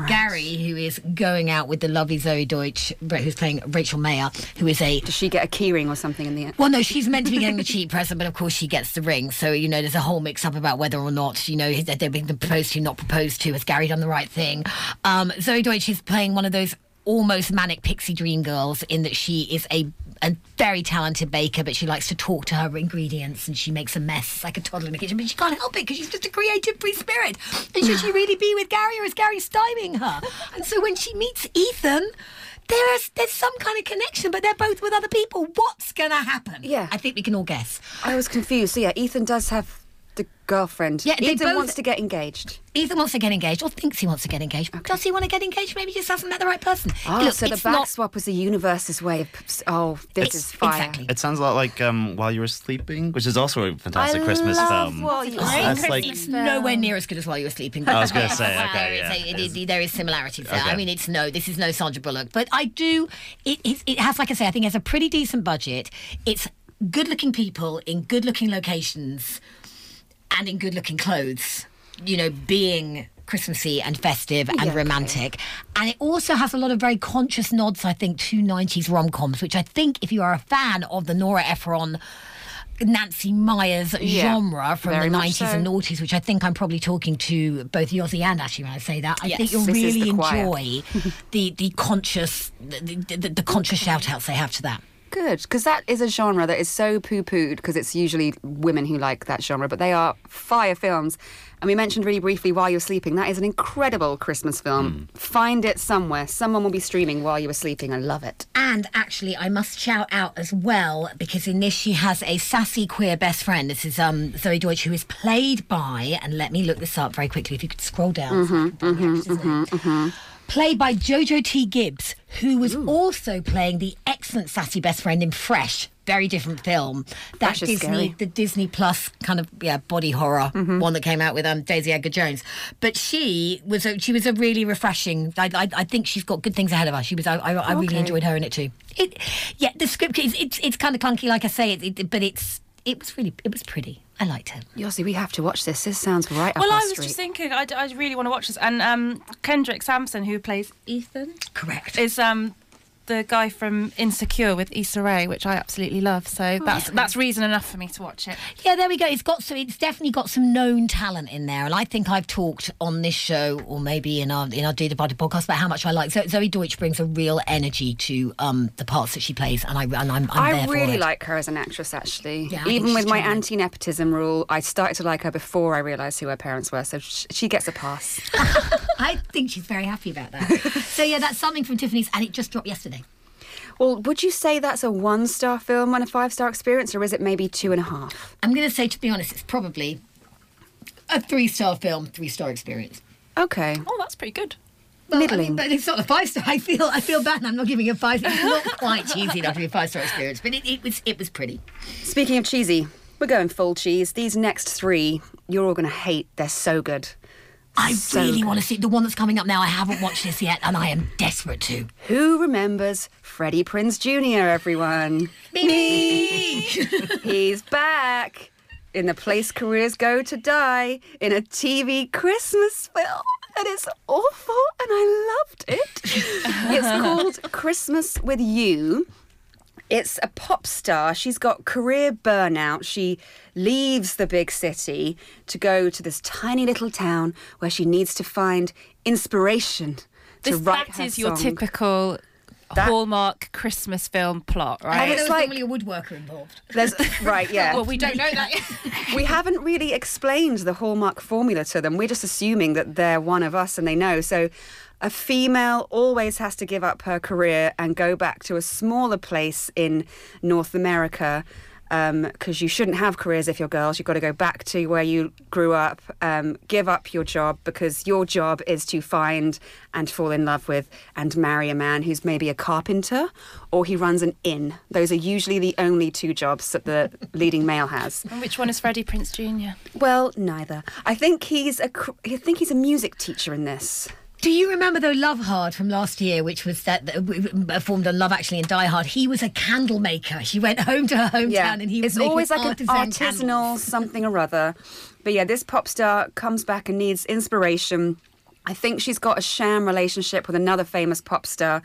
Gary, who is going out with the lovely Zoey Deutch, who's playing Rachel Mayer, who is a Does she get a keyring or something in the end? well, no, she's meant to be getting the cheap present, but of course she gets the ring. So, you know, there's a whole mix up about whether or not, you know, they're being proposed to, not proposed to. Has Gary done the right thing? Um, Zoey Deutch is playing one of those almost manic pixie dream girls in that she is a a very talented baker, but she likes to talk to her ingredients and she makes a mess like a toddler in the kitchen. But she can't help it because she's just a creative free spirit. And should she really be with Gary or is Gary stymieing her? And so when she meets Ethan, there's there's some kind of connection, but they're both with other people. What's gonna happen? Yeah. I think we can all guess. I was confused. So yeah, Ethan does have the girlfriend. Yeah, they Ethan both- wants to get engaged. Ethan wants to get engaged, or thinks he wants to get engaged. Does he want to get engaged? Maybe he just hasn't met the right person. Oh, Look, so the it's back not- swap was the universe's way of. Oh, this It's- is fire. exactly. It sounds a lot like um, While You Were Sleeping, which is also a fantastic I Christmas love film. While You Were That's like It's nowhere near as good as while you were sleeping. I was gonna say, There okay, is yeah. a- it is- there is similarities there. Okay. I mean, it's no, this is no Sandra Bullock, but I do. It, it, it has, like I say, I think it has a pretty decent budget. It's good-looking people in good-looking locations and in good-looking clothes. You know, being. Christmassy and festive and Yeah, okay. romantic. And it also has a lot of very conscious nods, I think, to 90s rom coms, which I think, if you are a fan of the Nora Ephron Nancy Meyers Yeah, genre from the 90s so. and noughties, which I think I'm probably talking to both Yossi and Ashley when I say that. I Yes, think you'll really the enjoy the, the conscious the, the, the conscious shout outs they have to that. Good, because that is a genre that is so poo pooed because it's usually women who like that genre, but they are fire films. And we mentioned really briefly While You're Sleeping. That is an incredible Christmas film. Hmm. Find it somewhere. Someone will be streaming while you were sleeping. I love it. And actually, I must shout out as well because in this she has a sassy queer best friend. This is um, Zoey Deutch, who is played by, and let me look this up very quickly. If you could scroll down, mm-hmm, so I can find the actress's name. played by Jojo T. Gibbs, who was also playing the excellent sassy best friend in Fresh. Very different film. That Disney, scary. the Disney Plus kind of yeah body horror one that came out with um, Daisy Edgar Jones. But she was a, she was a really refreshing. I, I, I think she's got good things ahead of her. She was I, I, I really enjoyed her in it too. It yeah the script is it's it's kind of clunky like I say it, it but it's it was really it was pretty. I liked her. Yossi, we have to watch this. This sounds right up Well, I was street. just thinking, I, I really want to watch this. And um, Kendrick Sampson, who plays Ethan, correct, is um, the guy from Insecure with Issa Rae, which I absolutely love. So that's yeah. that's reason enough for me to watch it. Yeah, there we go. It's got so it's definitely got some known talent in there, and I think I've talked on this show or maybe in our in our Data Party podcast about how much I like. So Zoey Deutch brings a real energy to um, the parts that she plays, and I and I'm, I'm I there really for it. like her as an actress, actually. Yeah, Even with my anti nepotism rule, I started to like her before I realised who her parents were, so sh- she gets a pass. I think she's very happy about that. so yeah, that's something from Tiffany's, and it just dropped yesterday. Well, would you say that's a one star film and a five star experience, or is it maybe two and a half? I'm going to say, to be honest, it's probably a three star film, three star experience. Okay. Oh, that's pretty good. Well, I mean, but it's not a five star. I feel I feel bad. I'm not giving it a five. It's not quite cheesy enough to be a five star experience, but it, it was it was pretty. Speaking of cheesy, we're going full cheese. These next three, you're all going to hate. They're so good. I So really good. want to see the one that's coming up now. I haven't watched this yet, and I am desperate to. Who remembers Freddie Prinze Jr., everyone? Me! He's back in the place careers go to die in a TV Christmas film. And it's awful, and I loved it. it's called Christmas with You. It's a pop star. She's got career burnout. She leaves the big city to go to this tiny little town where she needs to find inspiration to This, write that her is your song. typical Hallmark Christmas film plot, right? And it's like normally a woodworker involved. There's right, yeah. well, we don't know that yet. we haven't really explained the hallmark formula to them. We're just assuming that they're one of us and they know. So, a female always has to give up her career and go back to a smaller place in North America. Because you shouldn't have careers if you're girls. You've got to go back to where you grew up, um, give up your job because your job is to find and fall in love with and marry a man who's maybe a carpenter or he runs an inn. Those are usually the only two jobs that the leading male has. And which one is Freddie Prinze Jr.? Well, neither. I think he's a I think he's a music teacher in this. Do you remember though Love Hard from last year, which was that, that w- w- uh, performed on Love Actually and Die Hard? He was a candle maker. She went home to her hometown and he was it's always like an candles. artisanal something or other. But yeah, this pop star comes back and needs inspiration. I think she's got a sham relationship with another famous pop star.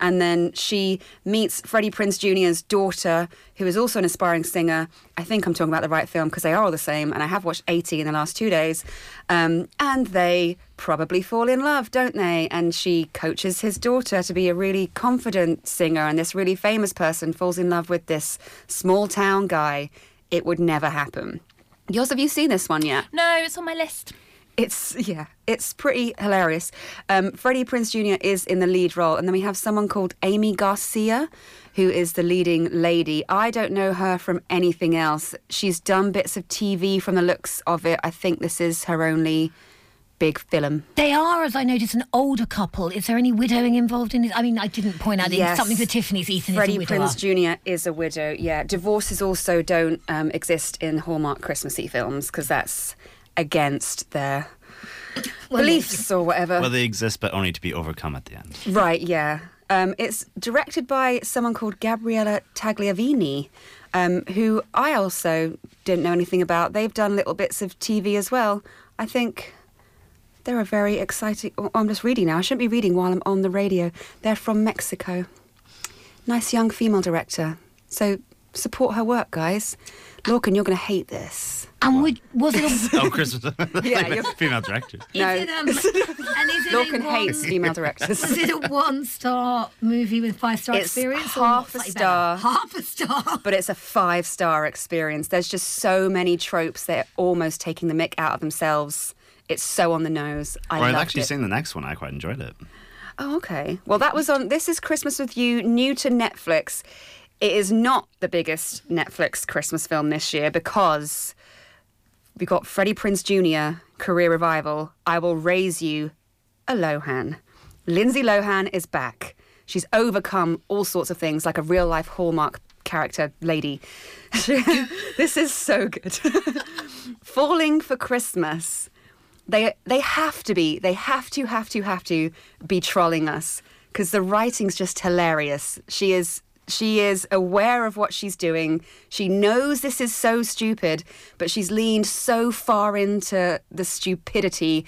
And then she meets Freddie Prinze Jr.'s daughter, who is also an aspiring singer. I think I'm talking about the right film because they are all the same. And I have watched 80 in the last two days. Um, and they probably fall in love, don't they? And she coaches his daughter to be a really confident singer. And this really famous person falls in love with this small town guy. It would never happen. Yours, have you seen this one yet? No, it's on my list. It's yeah, it's pretty hilarious. Um, Freddie Prinze Jr. is in the lead role, and then we have someone called Aimee Garcia, who is the leading lady. I don't know her from anything else. She's done bits of TV from the looks of it. I think this is her only big film. They are, as I noticed, an older couple. Is there any widowing involved in it? I mean, I didn't point out Yes. something for Tiffany's. Ethan Freddie is a widower. Prinze Jr. is a widow. Yeah, divorces also don't um, exist in Hallmark Christmassy films because that's against their Well, beliefs or whatever. Well, they exist, but only to be overcome at the end. Right, yeah. Um, it's directed by someone called Gabriella Tagliavini, um, who I also didn't know anything about. They've done little bits of TV as well. I think they're a very exciting. Oh, I'm just reading now. I shouldn't be reading while I'm on the radio. They're from Mexico. Nice young female director. So support her work, guys. Lorcan, you're going to hate this. And would, was it a, oh, Christmas. Yeah, you're- female directors. No. Is it, um, and is it Lorcan one, hates female directors. Is it a one-star movie with five-star It's experience? or half a Slightly star. better? Half a star. but it's a five star experience. There's just so many tropes. They're almost taking the mick out of themselves. It's so on the nose. I or I've loved actually it. seen the next one. I quite enjoyed it. Oh, okay. Well, that was on. This is Christmas with You, new to Netflix. It is not the biggest Netflix Christmas film this year because we got Freddie Prinze Jr. career revival. I will raise you a Lohan. Lindsay Lohan is back. She's overcome all sorts of things, like a real life Hallmark character lady. this is so good. Falling for Christmas. They they have to be. They have to have to have to be trolling us because the writing's just hilarious. She is she is aware of what she's doing. She knows this is so stupid, but she's leaned so far into the stupidity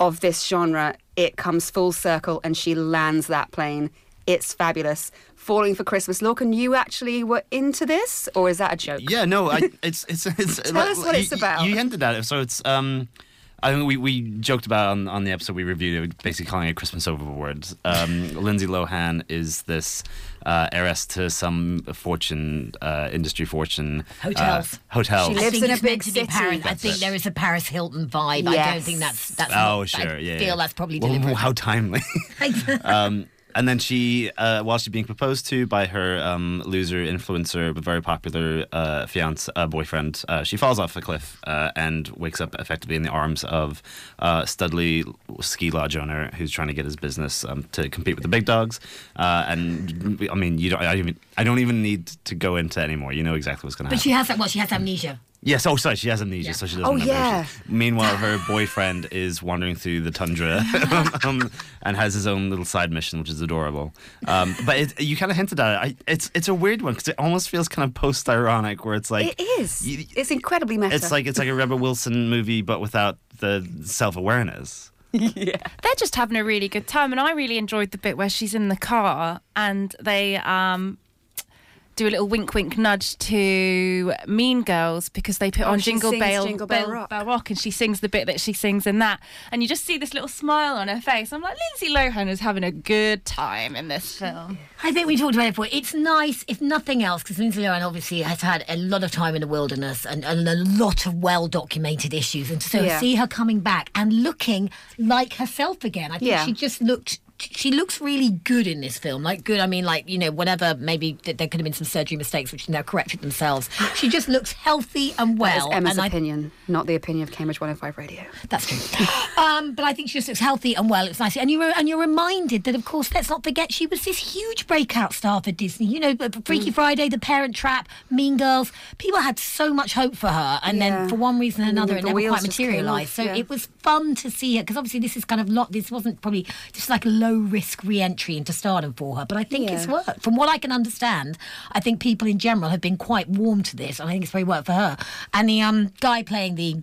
of this genre. It comes full circle and she lands that plane. It's fabulous. Falling for Christmas. Lorcan, you actually were into this, or is that a joke? Yeah, no, I, it's it's it's. Tell us what it's about. You hinted at it, so it's um. I think we, we joked about on, on the episode we reviewed it, basically calling it Christmas overboard. Um, Lindsay Lohan is this uh, heiress to some fortune, uh, industry fortune. Hotels. Uh, hotels. I think it's meant to be Paris. I think it. there is a Paris Hilton vibe. I don't think that's that's. oh, not, sure, I yeah. feel yeah. that's probably Well, deliberate. how timely. um, and then she, uh, while she's being proposed to by her um, loser influencer but very popular uh, fiance uh, boyfriend, uh, she falls off a cliff uh, and wakes up effectively in the arms of uh, Studley ski lodge owner who's trying to get his business um, to compete with the big dogs. Uh, and I mean, you don't. I, don't even, I don't even need to go into anymore. You know exactly what's going to happen. But she has that. Well, she has amnesia. Yes. Oh, sorry. She has amnesia, so she doesn't. Oh, remember. yeah. She- meanwhile, her boyfriend is wandering through the tundra um, and has his own little side mission, which is adorable. Um, but it, you kind of hinted at it. I, it's it's a weird one because it almost feels kind of post-ironic, where it's like it is. it's incredibly meta. it's like it's like a Rebel Wilson movie, but without the self-awareness. Yeah. They're just having a really good time, and I really enjoyed the bit where she's in the car and they um, do a little wink, wink, nudge to Mean Girls because they put Oh, on Jingle Bell, Jingle Bell Rock. Bell Rock, and she sings the bit that she sings in that, and you just see this little smile on her face. I'm like, Lindsay Lohan is having a good time in this film. I think we talked about it before. It's nice, if nothing else, because Lindsay Lohan obviously has had a lot of time in the wilderness and, and a lot of well documented issues. And so Yeah. see her coming back and looking like herself again. I think Yeah. she just looked. She looks really good in this film. Like good, I mean, like you know, whatever. Maybe th- there could have been some surgery mistakes, which now corrected themselves. She just looks healthy and well. that is Emma's and I- opinion, not the opinion of Cambridge 105 Radio. That's true. um, but I think she just looks healthy and well. It's nice, and you're and you're reminded that, of course, let's not forget she was this huge breakout star for Disney. You know, Mm. Freaky Friday, The Parent Trap, Mean Girls. People had so much hope for her, and Yeah. then for one reason or Mm, another, the it never quite materialised. So yeah. it was fun to see her because obviously this is kind of lot. This wasn't probably just like a low risk re-entry into stardom for her, but I think it's worked. From what I can understand, I think people in general have been quite warm to this, and I think it's very worked for her. And the um, guy playing the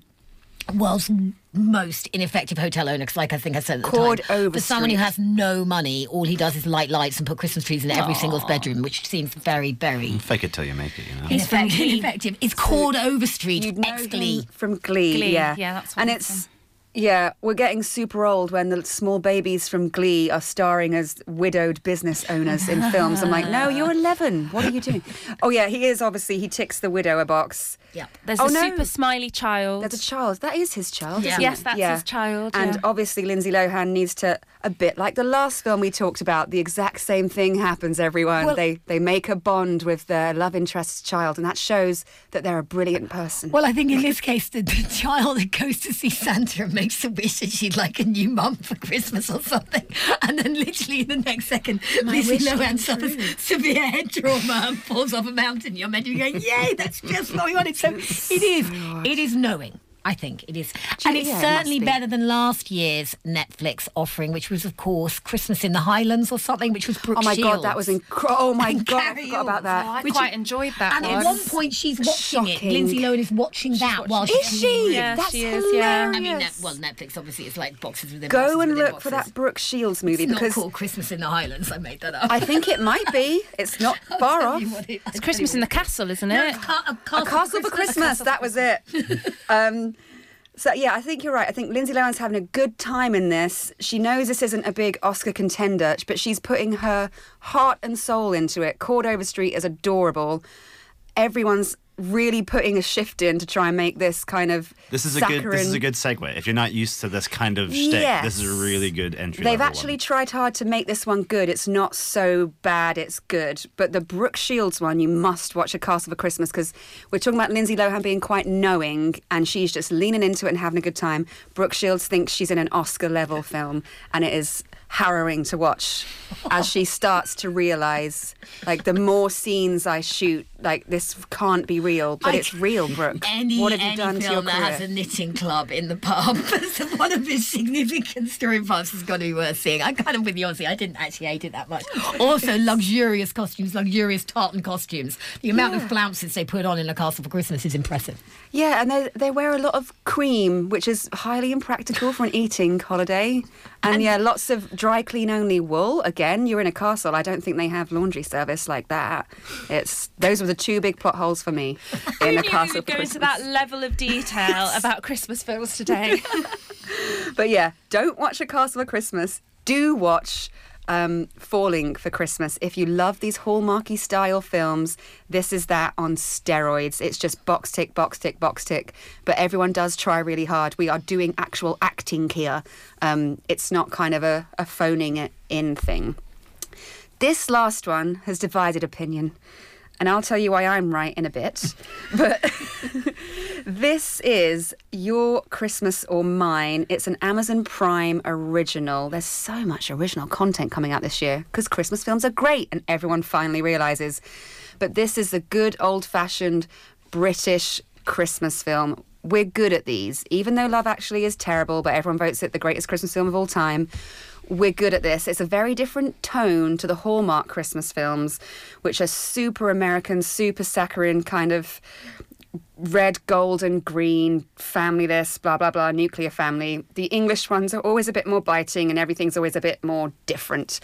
world's most ineffective hotel owner because like I think I said at the Cord time, for someone who has no money all he does is light lights and put Christmas trees in every single's bedroom which seems very very Fake it till you make it. You know. ineffective, ineffective. it's Chord Overstreet You'd know ex-Glee him from Glee, Glee, yeah, yeah, that's what and it's it's. Yeah, we're getting super old when the small babies from Glee are starring as widowed business owners in films. I'm like, no, you're 11. What are you doing? Oh yeah, he is obviously he ticks the widower box. Yep. There's Oh, a no. super smiley child. There's a child. That is his child. Yeah. isn't Yes, it? that's his child, And yeah. obviously, Lindsay Lohan needs to a bit like the last film we talked about. The exact same thing happens. Everyone Well- they they make a bond with their love interest's child, and that shows that they're a brilliant person. well I think in this case the, the child that goes to see Santa and makes a wish that she'd like a new mum for Christmas or something and then literally in the next second My Lizzie wish Lohan suffers true. severe head trauma and falls off a mountain you're meant to be going yay that's just what we wanted so it is it is knowing I think it is. And it's yeah, it certainly be. better than last year's Netflix offering, which was, of course, Christmas in the Highlands or something, which was Brooke oh my Shields. god, that was incredible! Oh my And god, I forgot about Oh, I that. Which- quite enjoyed that And one. at one point, she's watching it. Lindsay Lohan is watching that while she's Is she? Yeah, That's she is, yeah. I mean, hilarious. Well, Netflix obviously is like boxes within Go boxes Go and within look for that Brooke Shields movie It's not because called Christmas in the Highlands. I made that up. I think it might be. It's not far off. It's Christmas in the castle, isn't No, it? ca- a A castle, Castle for Christmas. That was it. um, so yeah, I think you're right. I think Lindsay Lohan's having a good time in this. She knows this isn't a big Oscar contender, but she's putting her heart and soul into it. Cord Street is adorable. Everyone's really putting a shift in to try and make this kind of This is a good. This is a good segue. If you're not used to this kind of shtick, this is a really good entry. They've actually one. tried hard to make this one good. It's not so bad, it's good. But the Brooke Shields one, you must watch A Castle for Christmas because we're talking about Lindsay Lohan being quite knowing and she's just leaning into it and having a good time. Brooke Shields thinks she's in an Oscar level film and it is harrowing to watch as she starts to realize like the more scenes I shoot, like this can't be real, but I- it's real, Brooke. Any, what have you any done to your that has a knitting club in the pub, so one of its significant story parts has got to be worth seeing. I'm kind of with you, Ozzy. I didn't actually hate it that much. Also, luxurious costumes, luxurious tartan costumes. The amount of flounces they put on in a castle for Christmas is impressive. Yeah, and they they wear a lot of cream, which is highly impractical for an eating holiday. And, yeah, lots of dry clean only wool. Again, you're in a castle. I don't think they have laundry service like that. It's those were the two big plot holes for me in a castle. we go into that level of detail about Christmas films today? But yeah, don't watch A Castle for Christmas. Do watch um, Falling for Christmas. If you love these Hallmarky style films, this is that on steroids. It's just box tick, box tick, box tick. But everyone does try really hard. We are doing actual acting here. Um, it's not kind of a, a phoning it in thing. This last one has divided opinion. And I'll tell you why I'm right in a bit. But this is Your Christmas or Mine. It's an Amazon Prime original. There's so much original content coming out this year because Christmas films are great and everyone finally realizes. But this is a good old fashioned British Christmas film. We're good at these. Even though Love Actually is terrible, but everyone votes it the greatest Christmas film of all time, we're good at this. It's a very different tone to the Hallmark Christmas films, which are super American, super saccharine, kind of red, gold, and green, family this, blah, blah, blah, nuclear family. The English ones are always a bit more biting and everything's always a bit more different.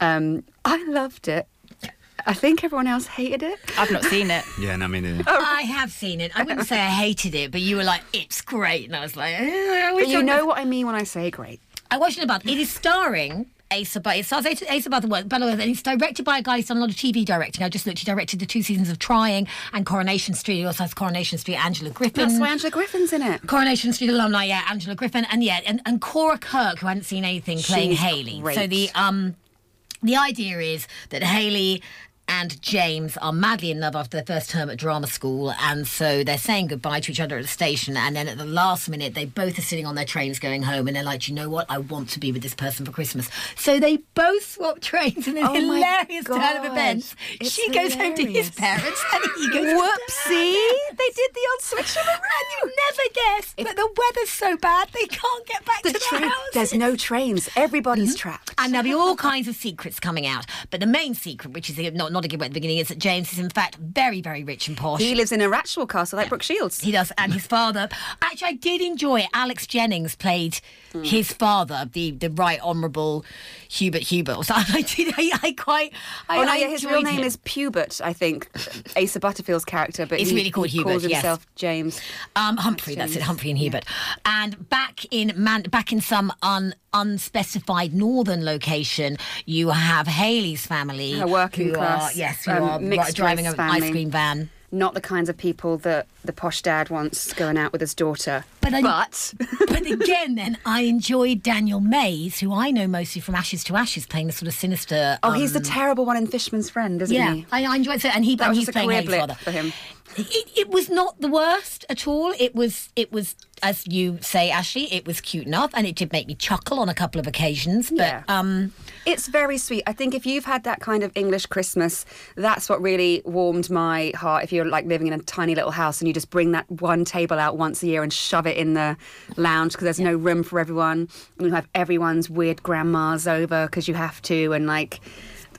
Um, I loved it. I think everyone else hated it. I've not seen it. Yeah, no, me neither. I have seen it. I wouldn't say I hated it, but you were like, it's great. And I was like, eh, I But you know what I mean when I say great. I watched it about. It is starring Asa But It stars Asa, Butterworth, Butterworth, and it's directed by a guy who's done a lot of TV directing. I just looked. He directed the two seasons of Trying and Coronation Street. He also has Coronation Street. Angela Griffin. That's why Angela Griffin's in it. Coronation Street alumni, yeah, Angela Griffin, and yeah, and, and Cora Kirk, who hadn't seen anything, playing She's Haley. great. So the um, the idea is that Haley and James are madly in love after their first term at drama school, and so they're saying goodbye to each other at the station. And then at the last minute, they both are sitting on their trains going home, and they're like, you know what? I want to be with this person for Christmas." So they both swap trains in an Oh hilarious turn of events. It's she goes home to his parents, and he goes. Whoopsie! They did the old switch And you never guess, but the weather's so bad they can't get back The to train. their house. There's no trains. Everybody's mm-hmm. trapped. And there'll be all kinds of secrets coming out. But the main secret, which is not, not a giveaway at the beginning, is that James is in fact very, very rich and posh. He lives in a actual castle like Brooke Shields. He does, and his father. Actually, I did enjoy. Alex Jennings played his father, the the right honourable Hubert Hubert. So I did. I, I quite. I, oh no, yeah, his real name him. is Pubert, I think. Asa Butterfield's character, but It's he, really called he Hubert, calls yes. himself James. Um, Humphrey, that's it, Humphrey and Hubert. And back in Man- back in some un- unspecified northern location, you have Haley's family, A working who class, are, yes, who um, are driving an ice cream van. Not the kinds of people that the posh dad wants going out with his daughter. But, I, But but again, then I enjoyed Daniel Mays, who I know mostly from Ashes to Ashes, playing the sort of sinister. oh, he's the um, terrible one in Fisherman's Friend, isn't yeah, he? I, I enjoyed it, and he That and was he's a playing career blip father. for him. It, it was not the worst at all. It was, it was, as you say, Ashley, it was cute enough, and it did make me chuckle on a couple of occasions. But Yeah. um, It's very sweet. I think if you've had that kind of English Christmas, that's what really warmed my heart. If you're like living in a tiny little house and you just bring that one table out once a year and shove it in the lounge because there's no room for everyone, and you have everyone's weird grandmas over because you have to, and like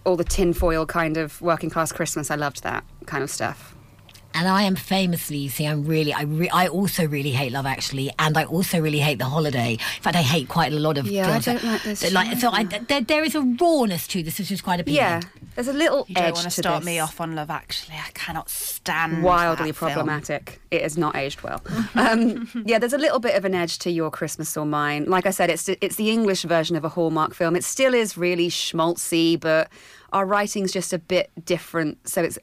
all the tinfoil kind of working class Christmas. I loved that kind of stuff. And I am famously, you see, I'm really, I, re- I also really hate Love Actually, and I also really hate The Holiday. In fact, I hate quite a lot of. Yeah, I don't like this They're Like, so I, there, there is a rawness to this, which is quite appealing. Yeah, there's a little You don't want to to start this. me off on Love Actually. I cannot stand wildly that film. problematic. It has not aged well. um, yeah, there's a little bit of an edge to your Christmas or mine. Like I said, it's it's the English version of a Hallmark film. It still is really schmaltzy, but our writing's just a bit different. So it's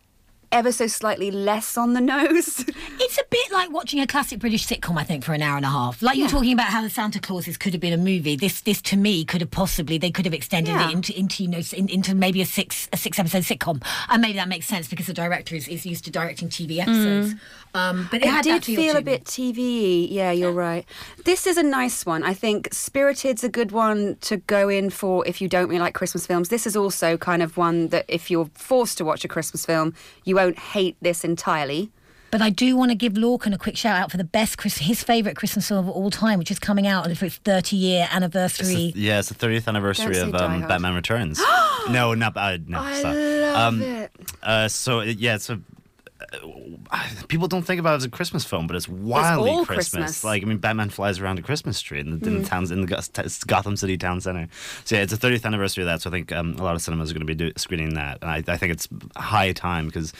ever so slightly less on the nose. It's a bit like watching a classic British sitcom, I think, for an hour and a half. Like you're talking about how the Santa Clauses could have been a movie. This, this to me, could have possibly they could have extended Yeah. it into, into you know, in, into maybe a six a six episode sitcom, and maybe that makes sense because the director is, is used to directing TV episodes. Um, but it, it did feel, feel a bit TV. Yeah, you're right. This is a nice one. I think Spirited's a good one to go in for if you don't really like Christmas films. This is also kind of one that if you're forced to watch a Christmas film, you won't hate this entirely. But I do want to give Lorcan a quick shout out for the best Chris, his favourite Christmas film of all time, which is coming out for its 30 year anniversary. Yeah, it's the 30th anniversary of um, Batman Returns. no, not uh, no. I stop. love um, it. Uh, so yeah, it's a. uh, People don't think about it as a Christmas film, but it's wildly all Christmas. Christmas. Like I mean, Batman flies around a Christmas tree in the, in Mm. the towns in the Gotham City town center. So yeah, it's the 30th anniversary of that. So I think um, a lot of cinemas are going to be do- screening that, and I, I think it's high time because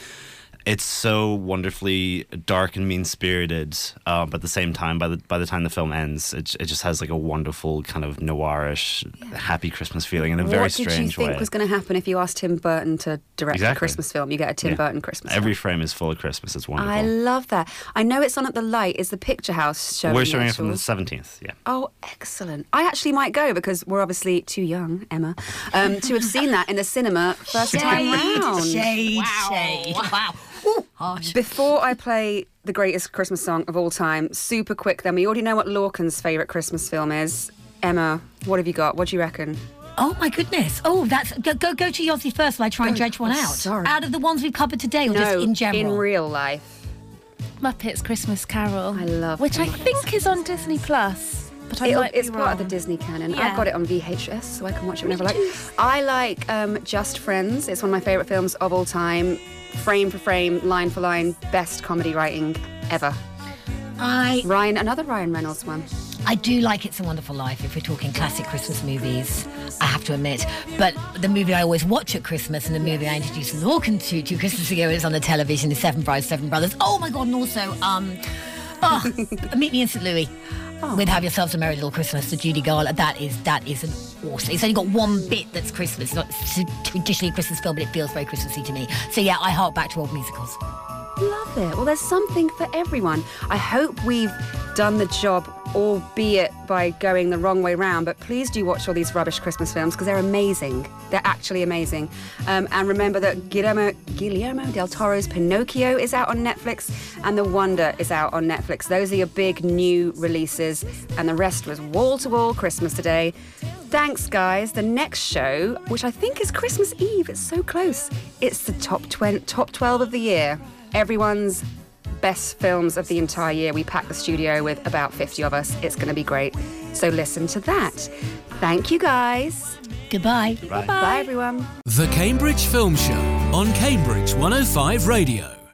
it's so wonderfully dark and mean spirited, uh, but at the same time, by the by the time the film ends, it, it just has like a wonderful kind of noirish, happy Christmas feeling in a very strange way. what did you think way. was going to happen if you asked Tim Burton to direct a Christmas film? You get a Tim Yeah. Burton Christmas Every film. frame is full of Christmas. It's wonderful. I love that. I know it's on at the light. Is the Picture House showing We're showing it from the 17th. Yeah. Oh, excellent. I actually might go because we're obviously too young, Emma, um, to have seen that in the cinema first time round. shade, shade. Wow. Ooh, harsh. Before I play the greatest Christmas song of all time, super quick then, we already know what Lorcan's favourite Christmas film is. Emma, what have you got? What do you reckon? Oh my goodness! Oh, that's go go, go to Yossi first. While I try and Go- dredge one oh, out. sorry. Out of the ones we've covered today, or no, just in general? In real life. Muppets Christmas Carol. I love Which I Muppets think is on Disney Plus. But I be it's part of the. Disney canon. Yeah. I've got it on VHS, so I can watch it whenever I like. I like um, Just Friends. It's one of my favourite films of all time. Frame for frame, line for line, best comedy writing ever. I Ryan, another Ryan Reynolds one. I do like It's a Wonderful Life if we're talking classic Christmas movies, I have to admit. But the movie I always watch at Christmas and the movie I introduced Lorcan to two Christmas ago is on the television is Seven Brides, Seven Brothers. Oh my God, and also, um, oh, Meet Me in St. Louis. Oh. With Have Yourselves a Merry Little Christmas, the Judy Garland. That is that is an awesome. It's only got one bit that's Christmas. It's not traditionally a Christmas film, but it feels very Christmassy to me. So yeah, I hark back to old musicals. Love it. Well, there's something for everyone. I hope we've done the job, albeit by going the wrong way round. But please do watch all these rubbish Christmas films because they're amazing. They're actually amazing. Um, and remember that Guillermo, Guillermo del Toro's Pinocchio is out on Netflix and The Wonder is out on Netflix. Those are your big new releases. And the rest was wall to wall Christmas today. Thanks, guys. The next show, which I think is Christmas Eve, it's so close. It's the top 20, top 12 of the year. Everyone's best films of the entire year. We pack the studio with about 50 of us. It's going to be great. So listen to that. Thank you, guys. Goodbye. Goodbye. Bye, everyone. The Cambridge Film Show on Cambridge 105 Radio.